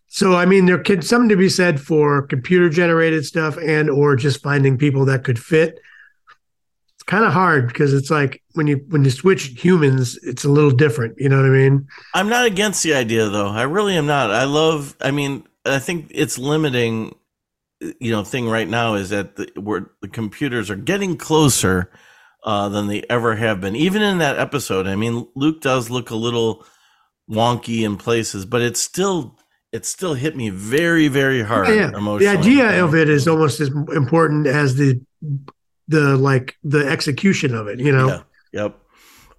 So I mean, there could something to be said for computer generated stuff and or just finding people that could fit kind of hard because it's like when you when you switch humans, it's a little different. You know what I mean? I'm not against the idea though. I really am not. I love. I mean, I think it's limiting. You know, thing right now is that the, where the computers are getting closer uh, than they ever have been. Even in that episode, I mean, Luke does look a little wonky in places, but it's still it still hit me very very hard Yeah, yeah. emotionally. The idea of it is almost as important as the the like the execution of it. You know, Yeah. Yep.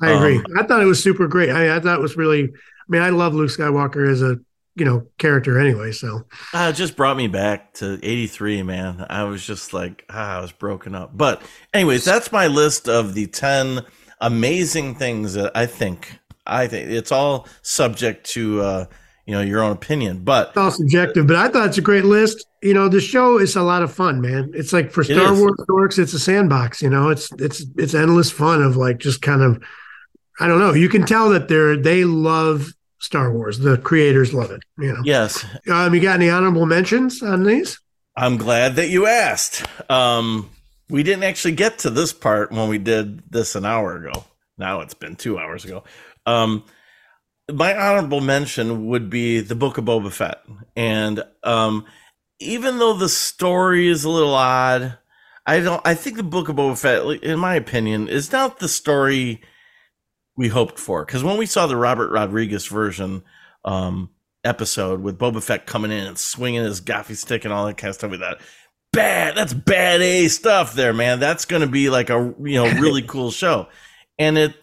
I agree. Um, I thought it was super great. I, I thought it was really. I mean, I love Luke Skywalker as a you know character anyway. So Uh, it just brought me back to 83, man. I was just like, ah, I was broken up. But, anyways, that's my list of the 10 amazing things that I think. I think it's all subject to, uh, you know, your own opinion. But it's all subjective, but I thought it's a great list. You know, the show is a lot of fun, man. It's like for Star. Wars dorks, it's a sandbox. You know, it's it's it's endless fun of like just kind of. I don't know. You can tell that they're they love Star Wars. The creators love it. You know. yes, Um, you got any honorable mentions on these? I'm glad that you asked. Um, we didn't actually get to this part when we did this an hour ago. Now it's been two hours ago. Um, my honorable mention would be the Book of Boba Fett, and um, even though the story is a little odd, I don't. I think the Book of Boba Fett, in my opinion, is not the story we hoped for. Because when we saw the Robert Rodriguez version um, episode with Boba Fett coming in and swinging his gaffi stick and all that kind of stuff, we that bad. That's bad A stuff there, man. That's going to be like a you know really cool show, and it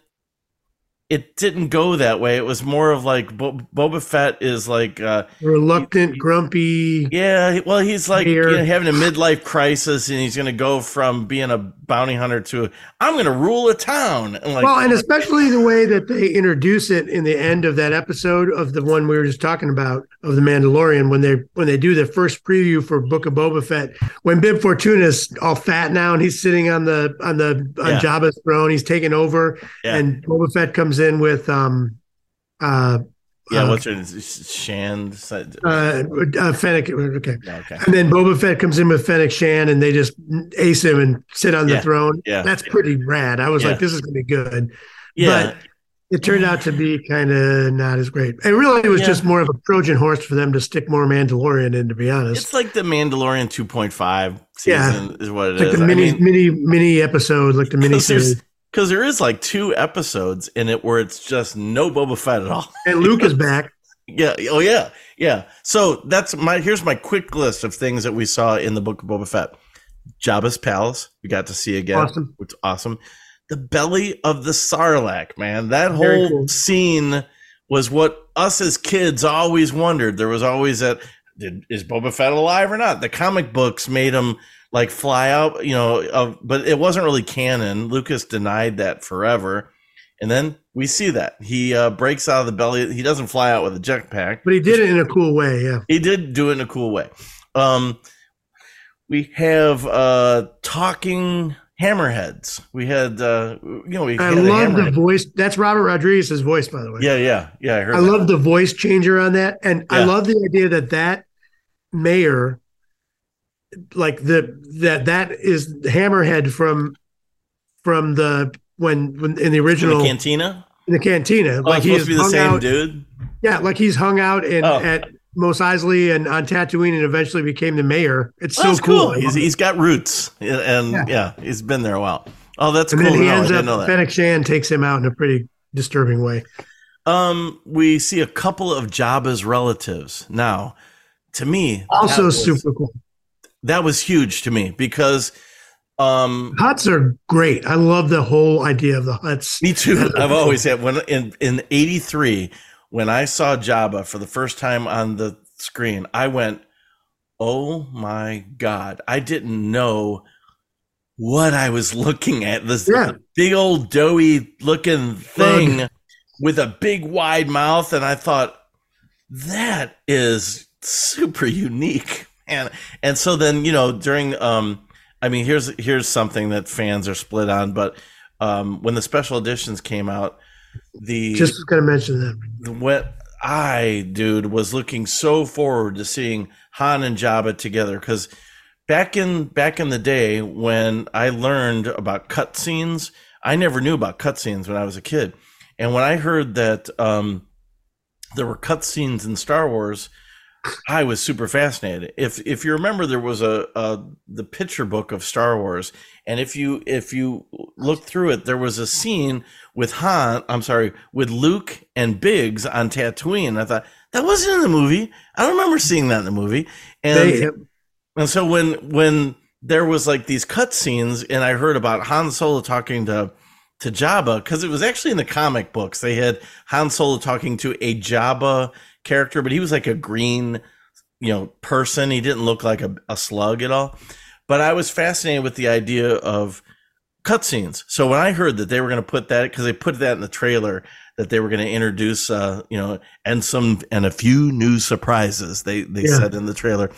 it didn't go that way. It was more of like Bo- Boba Fett is like. uh Reluctant, grumpy. yeah, well, he's like you know, having a midlife crisis, and he's going to go from being a bounty hunter to I'm going to rule a town. And like, Well, and especially the way that they introduce it in the end of that episode of the one we were just talking about of the Mandalorian when they when they do the first preview for Book of Boba Fett when Bib Fortuna's all fat now and he's sitting on the on the on Yeah. Jabba's throne he's taking over Yeah. and Boba Fett comes in with um uh yeah, uh, what's her name? Shand? uh, uh Fennec okay Yeah, okay. and then Boba Fett comes in with Fennec Shand and they just ace him and sit on the Yeah. throne Yeah. that's pretty rad I was Yeah. like this is gonna be good Yeah. but it turned out to be kind of not as great. It really it was Yeah. just more of a Trojan horse for them to stick more Mandalorian in, to be honest. It's like the Mandalorian 2.5 Yeah. season is what it It's is. like the I mini, mean, mini, mini episode, like the mini series. Because there is like two episodes in it where it's just no Boba Fett at all. And Luke is back. Yeah. Oh yeah. Yeah. So that's my here's my quick list of things that we saw in the book of Boba Fett. Jabba's palace, we got to see again, Awesome. which awesome. The belly of the Sarlacc, man. That whole cool. scene was what us as kids always wondered. There was always that did, is Boba Fett alive or not? The comic books made him like fly out, you know, uh, but it wasn't really canon. Lucas denied that forever. And then we see that he uh, breaks out of the belly. He doesn't fly out with a jetpack. But he did it in a cool way. Yeah. He did do it in a cool way. Um, we have uh, talking hammerheads. We had, uh, you know, we I love the voice. That's Robert Rodriguez's voice, by the way. Yeah, yeah, yeah. I heard. I love the voice changer on that. And I love the idea that that mayor, like the, that, that is Hammerhead from, from the, when, when in the in original, the cantina. in the cantina. Oh, like it's he supposed is to be the same out, dude. Yeah, like he's hung out in Oh. at Mos Eisley and on Tatooine, and eventually became the mayor. It's Oh, so cool. cool. He's he's got roots, and Yeah. yeah. he's been there a while. Oh, that's and cool. then he. I ends up. Fennec Shand takes him out in a pretty disturbing way. Um, we see a couple of Jabba's relatives now. To me, Also, super cool. That was huge to me because, um, Hutts are great. I love the whole idea of the Hutts. Me too. I've always had when in in '83 when I saw Jabba for the first time on the screen, I went, "Oh my god!" I didn't know what I was looking at. This Yeah. big old doughy looking thing with a big wide mouth, and I thought that is super unique. And and so then you know during um I mean here's here's something that fans are split on, but um when the special editions came out, the Just was going to mention that. what I dude was looking so forward to seeing Han and Jabba together because back in back in the day when I learned about cutscenes, I never knew about cutscenes when I was a kid, and when I heard that um, there were cutscenes in Star Wars, I was super fascinated. If if you remember, there was a, a the picture book of Star Wars, and if you if you look through it, there was a scene with Han. I'm sorry, with Luke and Biggs on Tatooine. I thought that wasn't in the movie. I don't remember seeing that in the movie. And They- and so when when there was like these cut scenes, and I heard about Han Solo talking to to Jabba because it was actually in the comic books. They had Han Solo talking to a Jabba character, but he was like a green, you know, person. He didn't look like a, a slug at all. But I was fascinated with the idea of cutscenes. So when I heard that they were going to put that, because they put that in the trailer, that they were going to introduce, uh, you know, and some and a few new surprises. They they Yeah. said in the trailer.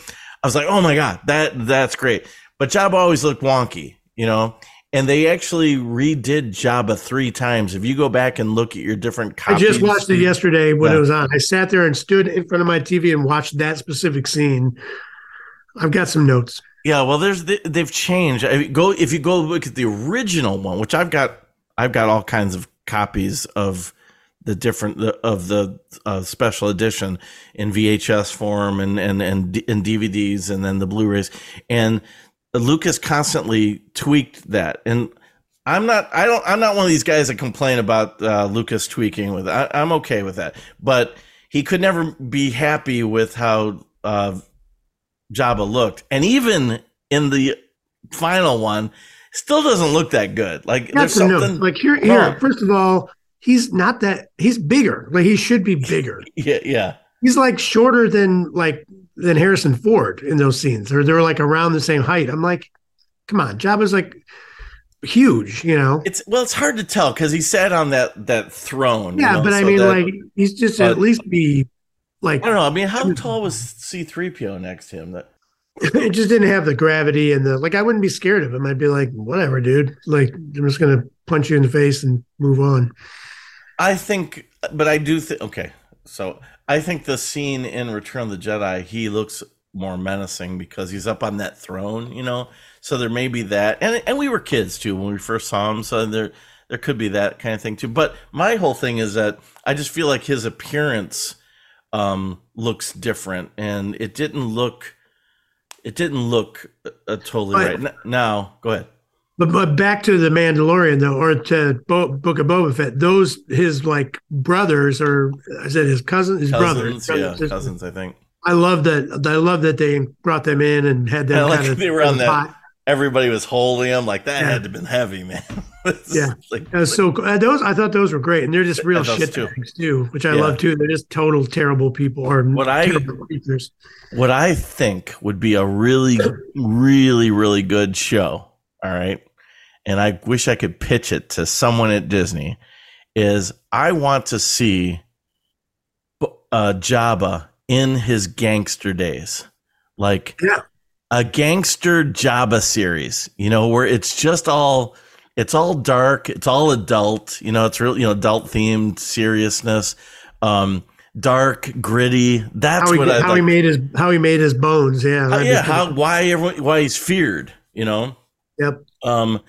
I was like, oh my god, that that's great. But Jabba always looked wonky, you know. And they actually redid Jabba three times. If you go back and look at your different copies, I just watched it yesterday when Yeah. it was on. I sat there and stood in front of my TV and watched that specific scene. I've got some notes. Yeah, well, there's they- they've changed. I mean, go if you go look at the original one, which I've got, I've got all kinds of copies of the different of the uh, special edition in VHS form and and and and DVDs and then the Blu-rays. And Lucas constantly tweaked that, and I'm not. I don't. I'm not one of these guys that complain about uh, Lucas tweaking with. I, I'm okay with that, but he could never be happy with how uh, Jabba looked, and even in the final one, still doesn't look that good. Like Got there's something. Like here, here. wrong. First of all, he's not that. He's bigger. Like he should be bigger. Yeah, yeah. he's like shorter than like than Harrison Ford in those scenes, or they're like around the same height. I'm like, come on, Jabba's like huge, you know. It's well, it's hard to tell because he sat on that that throne. you Yeah, know, but I mean, that- like he's just but- at least be like I don't know. I mean, how tall was C-3PO next to him? That it just didn't have the gravity and the like. I wouldn't be scared of him. I'd be like, whatever, dude. Like I'm just gonna punch you in the face and move on. I think, but I do think. Okay, so I think the scene in Return of the Jedi, he looks more menacing because he's up on that throne, you know. So there may be that, and and we were kids too when we first saw him, so there there could be that kind of thing too. But my whole thing is that I just feel like his appearance um looks different, and it didn't look. It didn't look uh, totally right. N- Now, go ahead. But but back to the Mandalorian though, or to Bo- Book of Boba Fett. Those his like brothers, or is it his cousin, his Cousins, brother? yeah, Brothers. cousins. I think. I love that. I love that they brought them in and had them like kind of they were on that hot. everybody was holding him like that Yeah. had to have been heavy, man. Yeah. like, That was so cool. Those I thought those were great, and they're just real shit too. bags too, which I Yeah. love too. They're just total terrible people or What I- creatures. what I think would be a really, really, really good show. All right, and I wish I could pitch it to someone at Disney. Is I want to see uh, Jabba in his gangster days, like Yeah. a gangster Jabba series. You know, where it's just all it's all dark, it's all adult. You know, it's real, you know, adult themed seriousness. Um, dark, gritty. That's How he, what I how like. he made his how he made his bones. Yeah, Uh, yeah, how why everyone why he's feared, you know? Yep. Um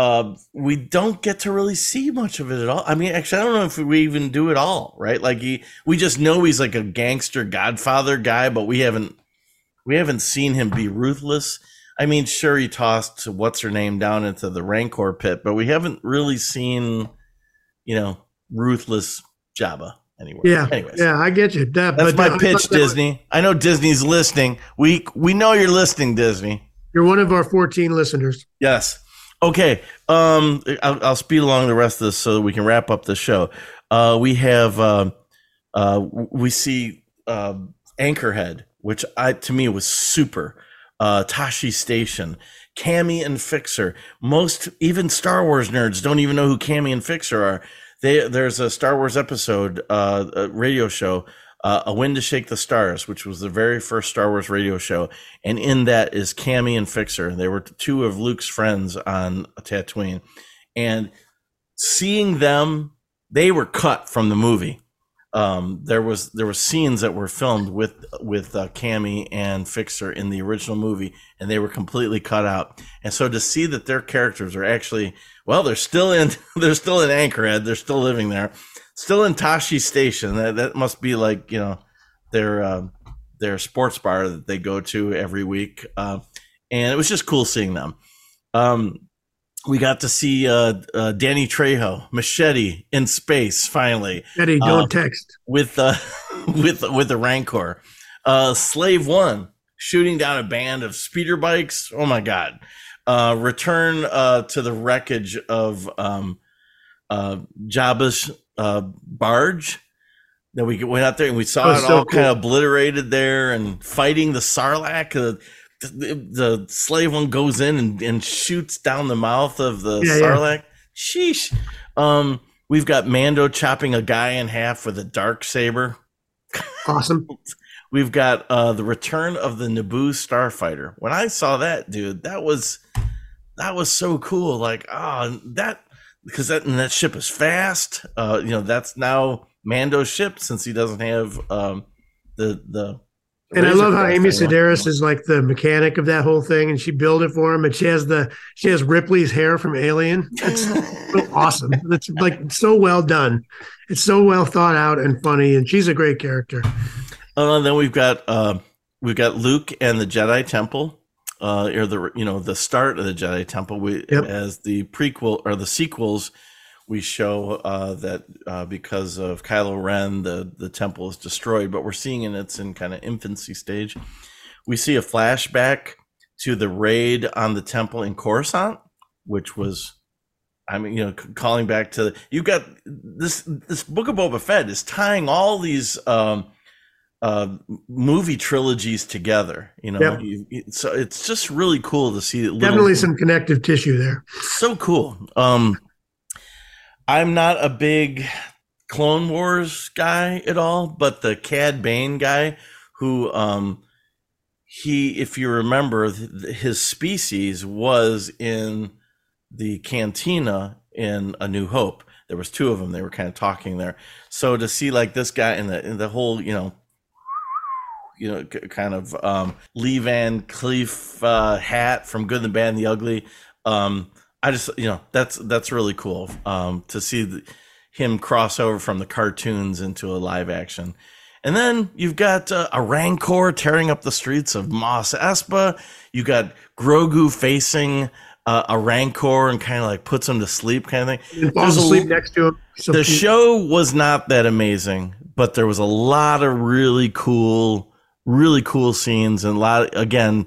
uh we don't get to really see much of it at all. I mean, actually I don't know if we even do it all, right? Like he we just know he's like a gangster godfather guy, but we haven't we haven't seen him be ruthless. I mean, sure he tossed what's her name down into the Rancor pit, but we haven't really seen, you know, ruthless Jabba anywhere. Yeah, Anyways. yeah, I get you. That, That's my pitch, Disney. I know Disney's listening. We we know you're listening, Disney. You're one of our 14 listeners. Yes. Okay. Um, I'll, I'll speed along the rest of this so that we can wrap up the show. Uh, we have uh, uh, we see uh, Anchorhead, which I to me was super. Uh, Tosche Station, Camie and Fixer. Most even Star Wars nerds don't even know who Camie and Fixer are. They, there's a Star Wars episode, uh, a radio show, uh, A Wind to Shake the Stars, which was the very first Star Wars radio show. And in that is Camie and Fixer. They were two of Luke's friends on Tatooine. And seeing them, they were cut from the movie. Um, there was there were scenes that were filmed with with uh, Camie and Fixer in the original movie, and they were completely cut out. And so to see that their characters are actually well, they're still in they're still in Anchorhead, they're still living there, still in Tosche Station. That that must be like you know their uh, their sports bar that they go to every week, uh, and it was just cool seeing them. Um, we got to see uh, uh, Danny Trejo, Machete in space finally. Eddie, don't uh, text with uh, with with the Rancor. Uh, Slave One shooting down a band of speeder bikes. Oh my god! Uh, return uh, to the wreckage of um, uh, Jabba's uh, barge. That we went out there and we saw it so all cool. kind of obliterated there and fighting the Sarlacc. Uh, the, the, slave one goes in and, and shoots down the mouth of the yeah, Sarlacc. Yeah. Sheesh. Um, we've got Mando chopping a guy in half with a dark saber. Awesome. we've got uh, the return of the Naboo starfighter. When I saw that, dude, that was that was so cool. Like, oh, that because that that ship is fast. Uh, you know, that's now Mando's ship since he doesn't have um, the the. And I love how Amy Sedaris is like the mechanic of that whole thing, and she built it for him. And she has the she has Ripley's hair from Alien. That's so awesome. That's like so well done. It's so well thought out and funny, and she's a great character. Uh, and then we've got uh, we've got Luke and the Jedi Temple uh, or the you know the start of the Jedi Temple. We yep. as the prequel or the sequels, we show uh, that uh, because of Kylo Ren, the the temple is destroyed. But we're seeing in its in kind of infancy stage. We see a flashback to the raid on the temple in Coruscant, which was. I mean, you know, calling back to you've got this. This book of Boba Fett is tying all these um, uh, movie trilogies together. You know, yep. you, so it's just really cool to see. Definitely some connective tissue there. So cool. Um, I'm not a big Clone Wars guy at all, but the Cad Bane guy, who um, he, if you remember, his species was in the cantina in A New Hope. There was two of them. They were kind of talking there. So to see like this guy in the in the whole, you know, you know, kind of um, Lee Van Cleef uh, hat from Good, the Bad, and the Ugly. Um, I just, you know, that's that's really cool um, to see the, him cross over from the cartoons into a live action. And then you've got uh, a Rancor tearing up the streets of Mos Espa. You got Grogu facing uh, a Rancor and kind of like puts him to sleep, kind of thing. Falls asleep next to him. The show was not that amazing, but there was a lot of really cool really cool scenes and a lot again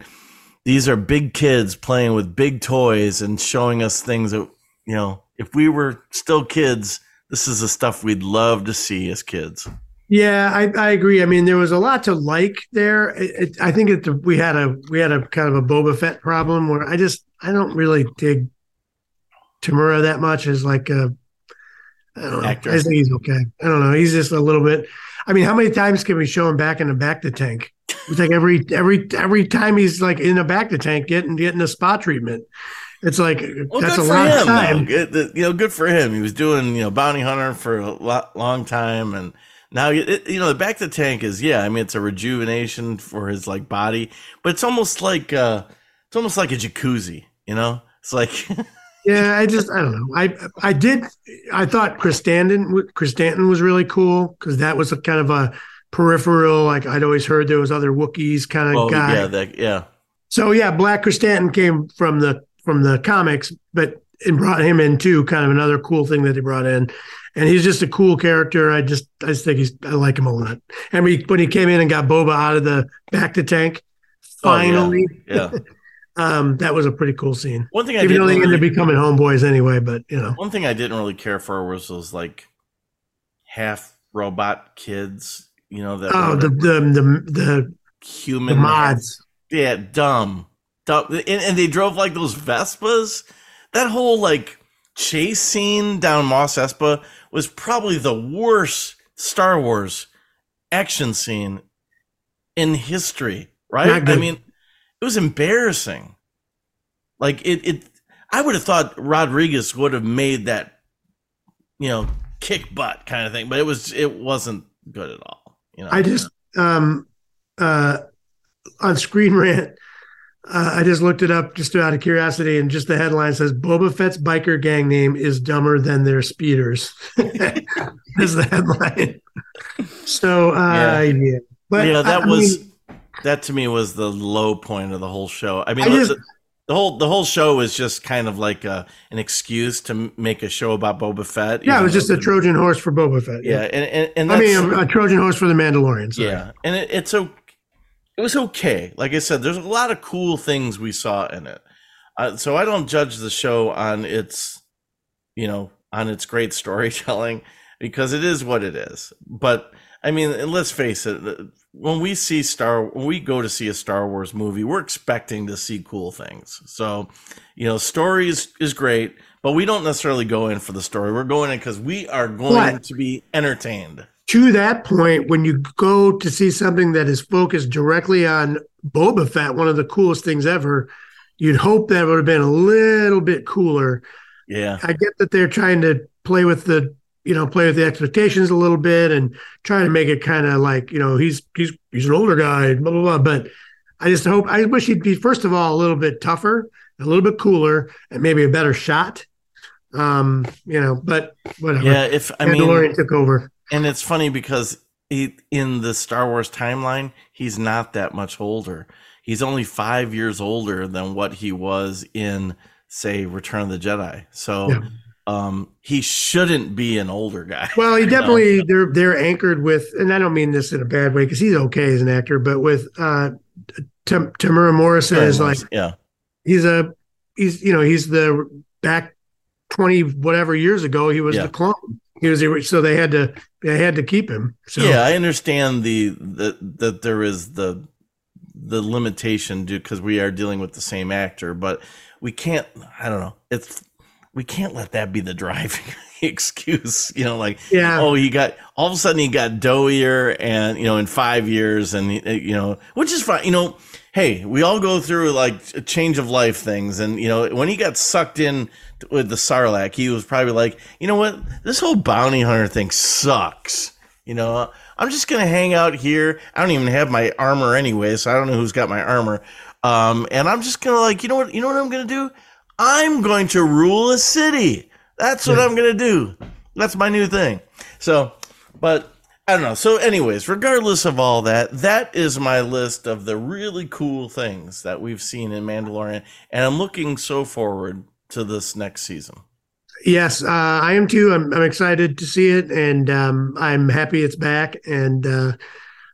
these are big kids playing with big toys and showing us things that you know if we were still kids this is the stuff we'd love to see as kids yeah i, I agree i mean there was a lot to like there it, it, i think it, we had a we had a kind of a boba fett problem where i just i don't really dig Temuera that much as like a I don't know. Actor. I think he's okay. I don't know. He's just a little bit. I mean, how many times can we show him back in the bacta tank? It's like every every every time he's like in a bacta tank getting getting a spot treatment. It's like well, that's a long him, time. Good, you know, good for him. He was doing you know bounty hunter for a lot, long time, and now it, you know the bacta tank is yeah. I mean, it's a rejuvenation for his like body, but it's almost like uh it's almost like a jacuzzi. You know, it's like. yeah, I just I don't know. I I did I thought Krrsantan Chris Stanton was really cool because that was a kind of a peripheral. Like I'd always heard there was other Wookiees kind of oh, guy. Yeah, that, yeah. So yeah, Black Krrsantan came from the from the comics, but it brought him in too. Kind of another cool thing that he brought in, and he's just a cool character. I just I just think he's I like him a lot. And we, when he came in and got Boba out of the bacta tank, finally. Oh, yeah. yeah. um, that was a pretty cool scene. One thing I even though they ended up becoming homeboys anyway, but you know, one thing I didn't really care for was those like half robot kids. You know that oh the the the, the human the mods. Yeah, dumb, dumb, and, and they drove like those Vespas. That whole like chase scene down Mos Espa was probably the worst Star Wars action scene in history. Right? I mean it was embarrassing. Like it, it. I would have thought Rodriguez would have made that, you know, kick butt kind of thing, but it was it wasn't good at all. You know, I just um uh on Screen Rant. Uh, I just looked it up just out of curiosity, and just the headline says Boba Fett's biker gang name is dumber than their speeders. That's the headline. so, uh, yeah. yeah. But yeah, that I, was. I mean, that to me was the low point of the whole show. I mean, I just- the, the whole the whole show was just kind of like a, an excuse to make a show about Boba Fett. Yeah, it was just a Trojan horse for Boba Fett. Yeah, and and, and I mean, a, Trojan horse for the Mandalorian. sorry. yeah, and it, it's o- It was okay. Like I said, there's a lot of cool things we saw in it. Uh, so I don't judge the show on its, you know, on its great storytelling because it is what it is. But I mean, let's face it, when we see Star, when we go to see a Star Wars movie, we're expecting to see cool things. So, you know, stories is great, but we don't necessarily go in for the story. We're going in because we are going But- to be entertained. to that point, when you go to see something that is focused directly on Boba Fett, one of the coolest things ever, you'd hope that it would have been a little bit cooler. Yeah. I get that they're trying to play with the, you know, play with the expectations a little bit and try to make it kind of like, you know, he's he's he's an older guy, blah blah blah. But I just hope I wish he'd be first of all a little bit tougher, a little bit cooler, and maybe a better shot. Um, you know, but whatever. Yeah. If I mean, took over. And it's funny because he, in the Star Wars timeline, he's not that much older. He's only five years older than what he was in, say, Return of the Jedi. So Yeah. Um, he shouldn't be an older guy. Well, he you know? definitely they're they're anchored with, and I don't mean this in a bad way because he's okay as an actor, but with uh, Tam- Temuera Morrison is like yeah, he's a he's you know he's the back twenty whatever years ago he was Yeah. the clone. He was the- so they had to they had to keep him. So yeah. I understand the that that there is the the limitation because we are dealing with the same actor, but we can't. I don't know. It's we can't let that be the driving excuse. You know, like yeah. oh, he got all of a sudden he got doughier, and you know, in five years, and uh, you know, which is fine. You know, hey, we all go through like a change of life things, and you know, when he got sucked in with the Sarlacc, he was probably like, you know what, this whole bounty hunter thing sucks. You know, I'm just gonna hang out here. I don't even have my armor anyway, so I don't know who's got my armor. Um, and I'm just gonna like, you know what, you know what I'm gonna do? I'm going to rule a city. That's what. I'm gonna do. That's my new thing. So, but I don't know. So, anyways, regardless of all that, that is my list of the really cool things that we've seen in Mandalorian, and I'm looking so forward to this next season. Yes, uh, I am too. I'm, I'm excited to see it, and um, I'm happy it's back, and uh,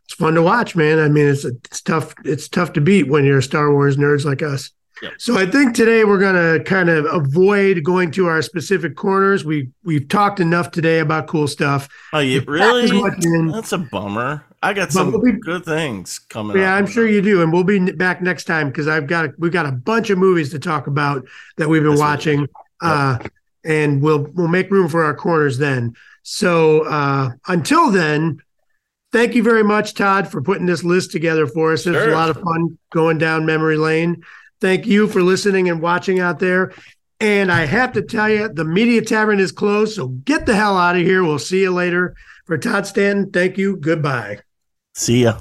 it's fun to watch, man. I mean, it's it's tough. It's tough to beat when you're Star Wars nerds like us. Yep. So I think today we're gonna kind of avoid going to our specific corners. We we've talked enough today about cool stuff. Oh, you We've really? That's a bummer. I got But some we'll be- good things coming. Yeah. I'm sure you do, and we'll be back next time because I've got a, we've got a bunch of movies to talk about that we've been do. watching, uh, and we'll we'll make room for our corners then. So uh, until then, thank you very much, Todd, for putting this list together for us. It was a lot of fun going down memory lane. Thank you for listening and watching out there. And I have to tell you, the Media Tavern is closed, so get the hell out of here. We'll see you later. For Todd Stanton, thank you. Goodbye. See ya.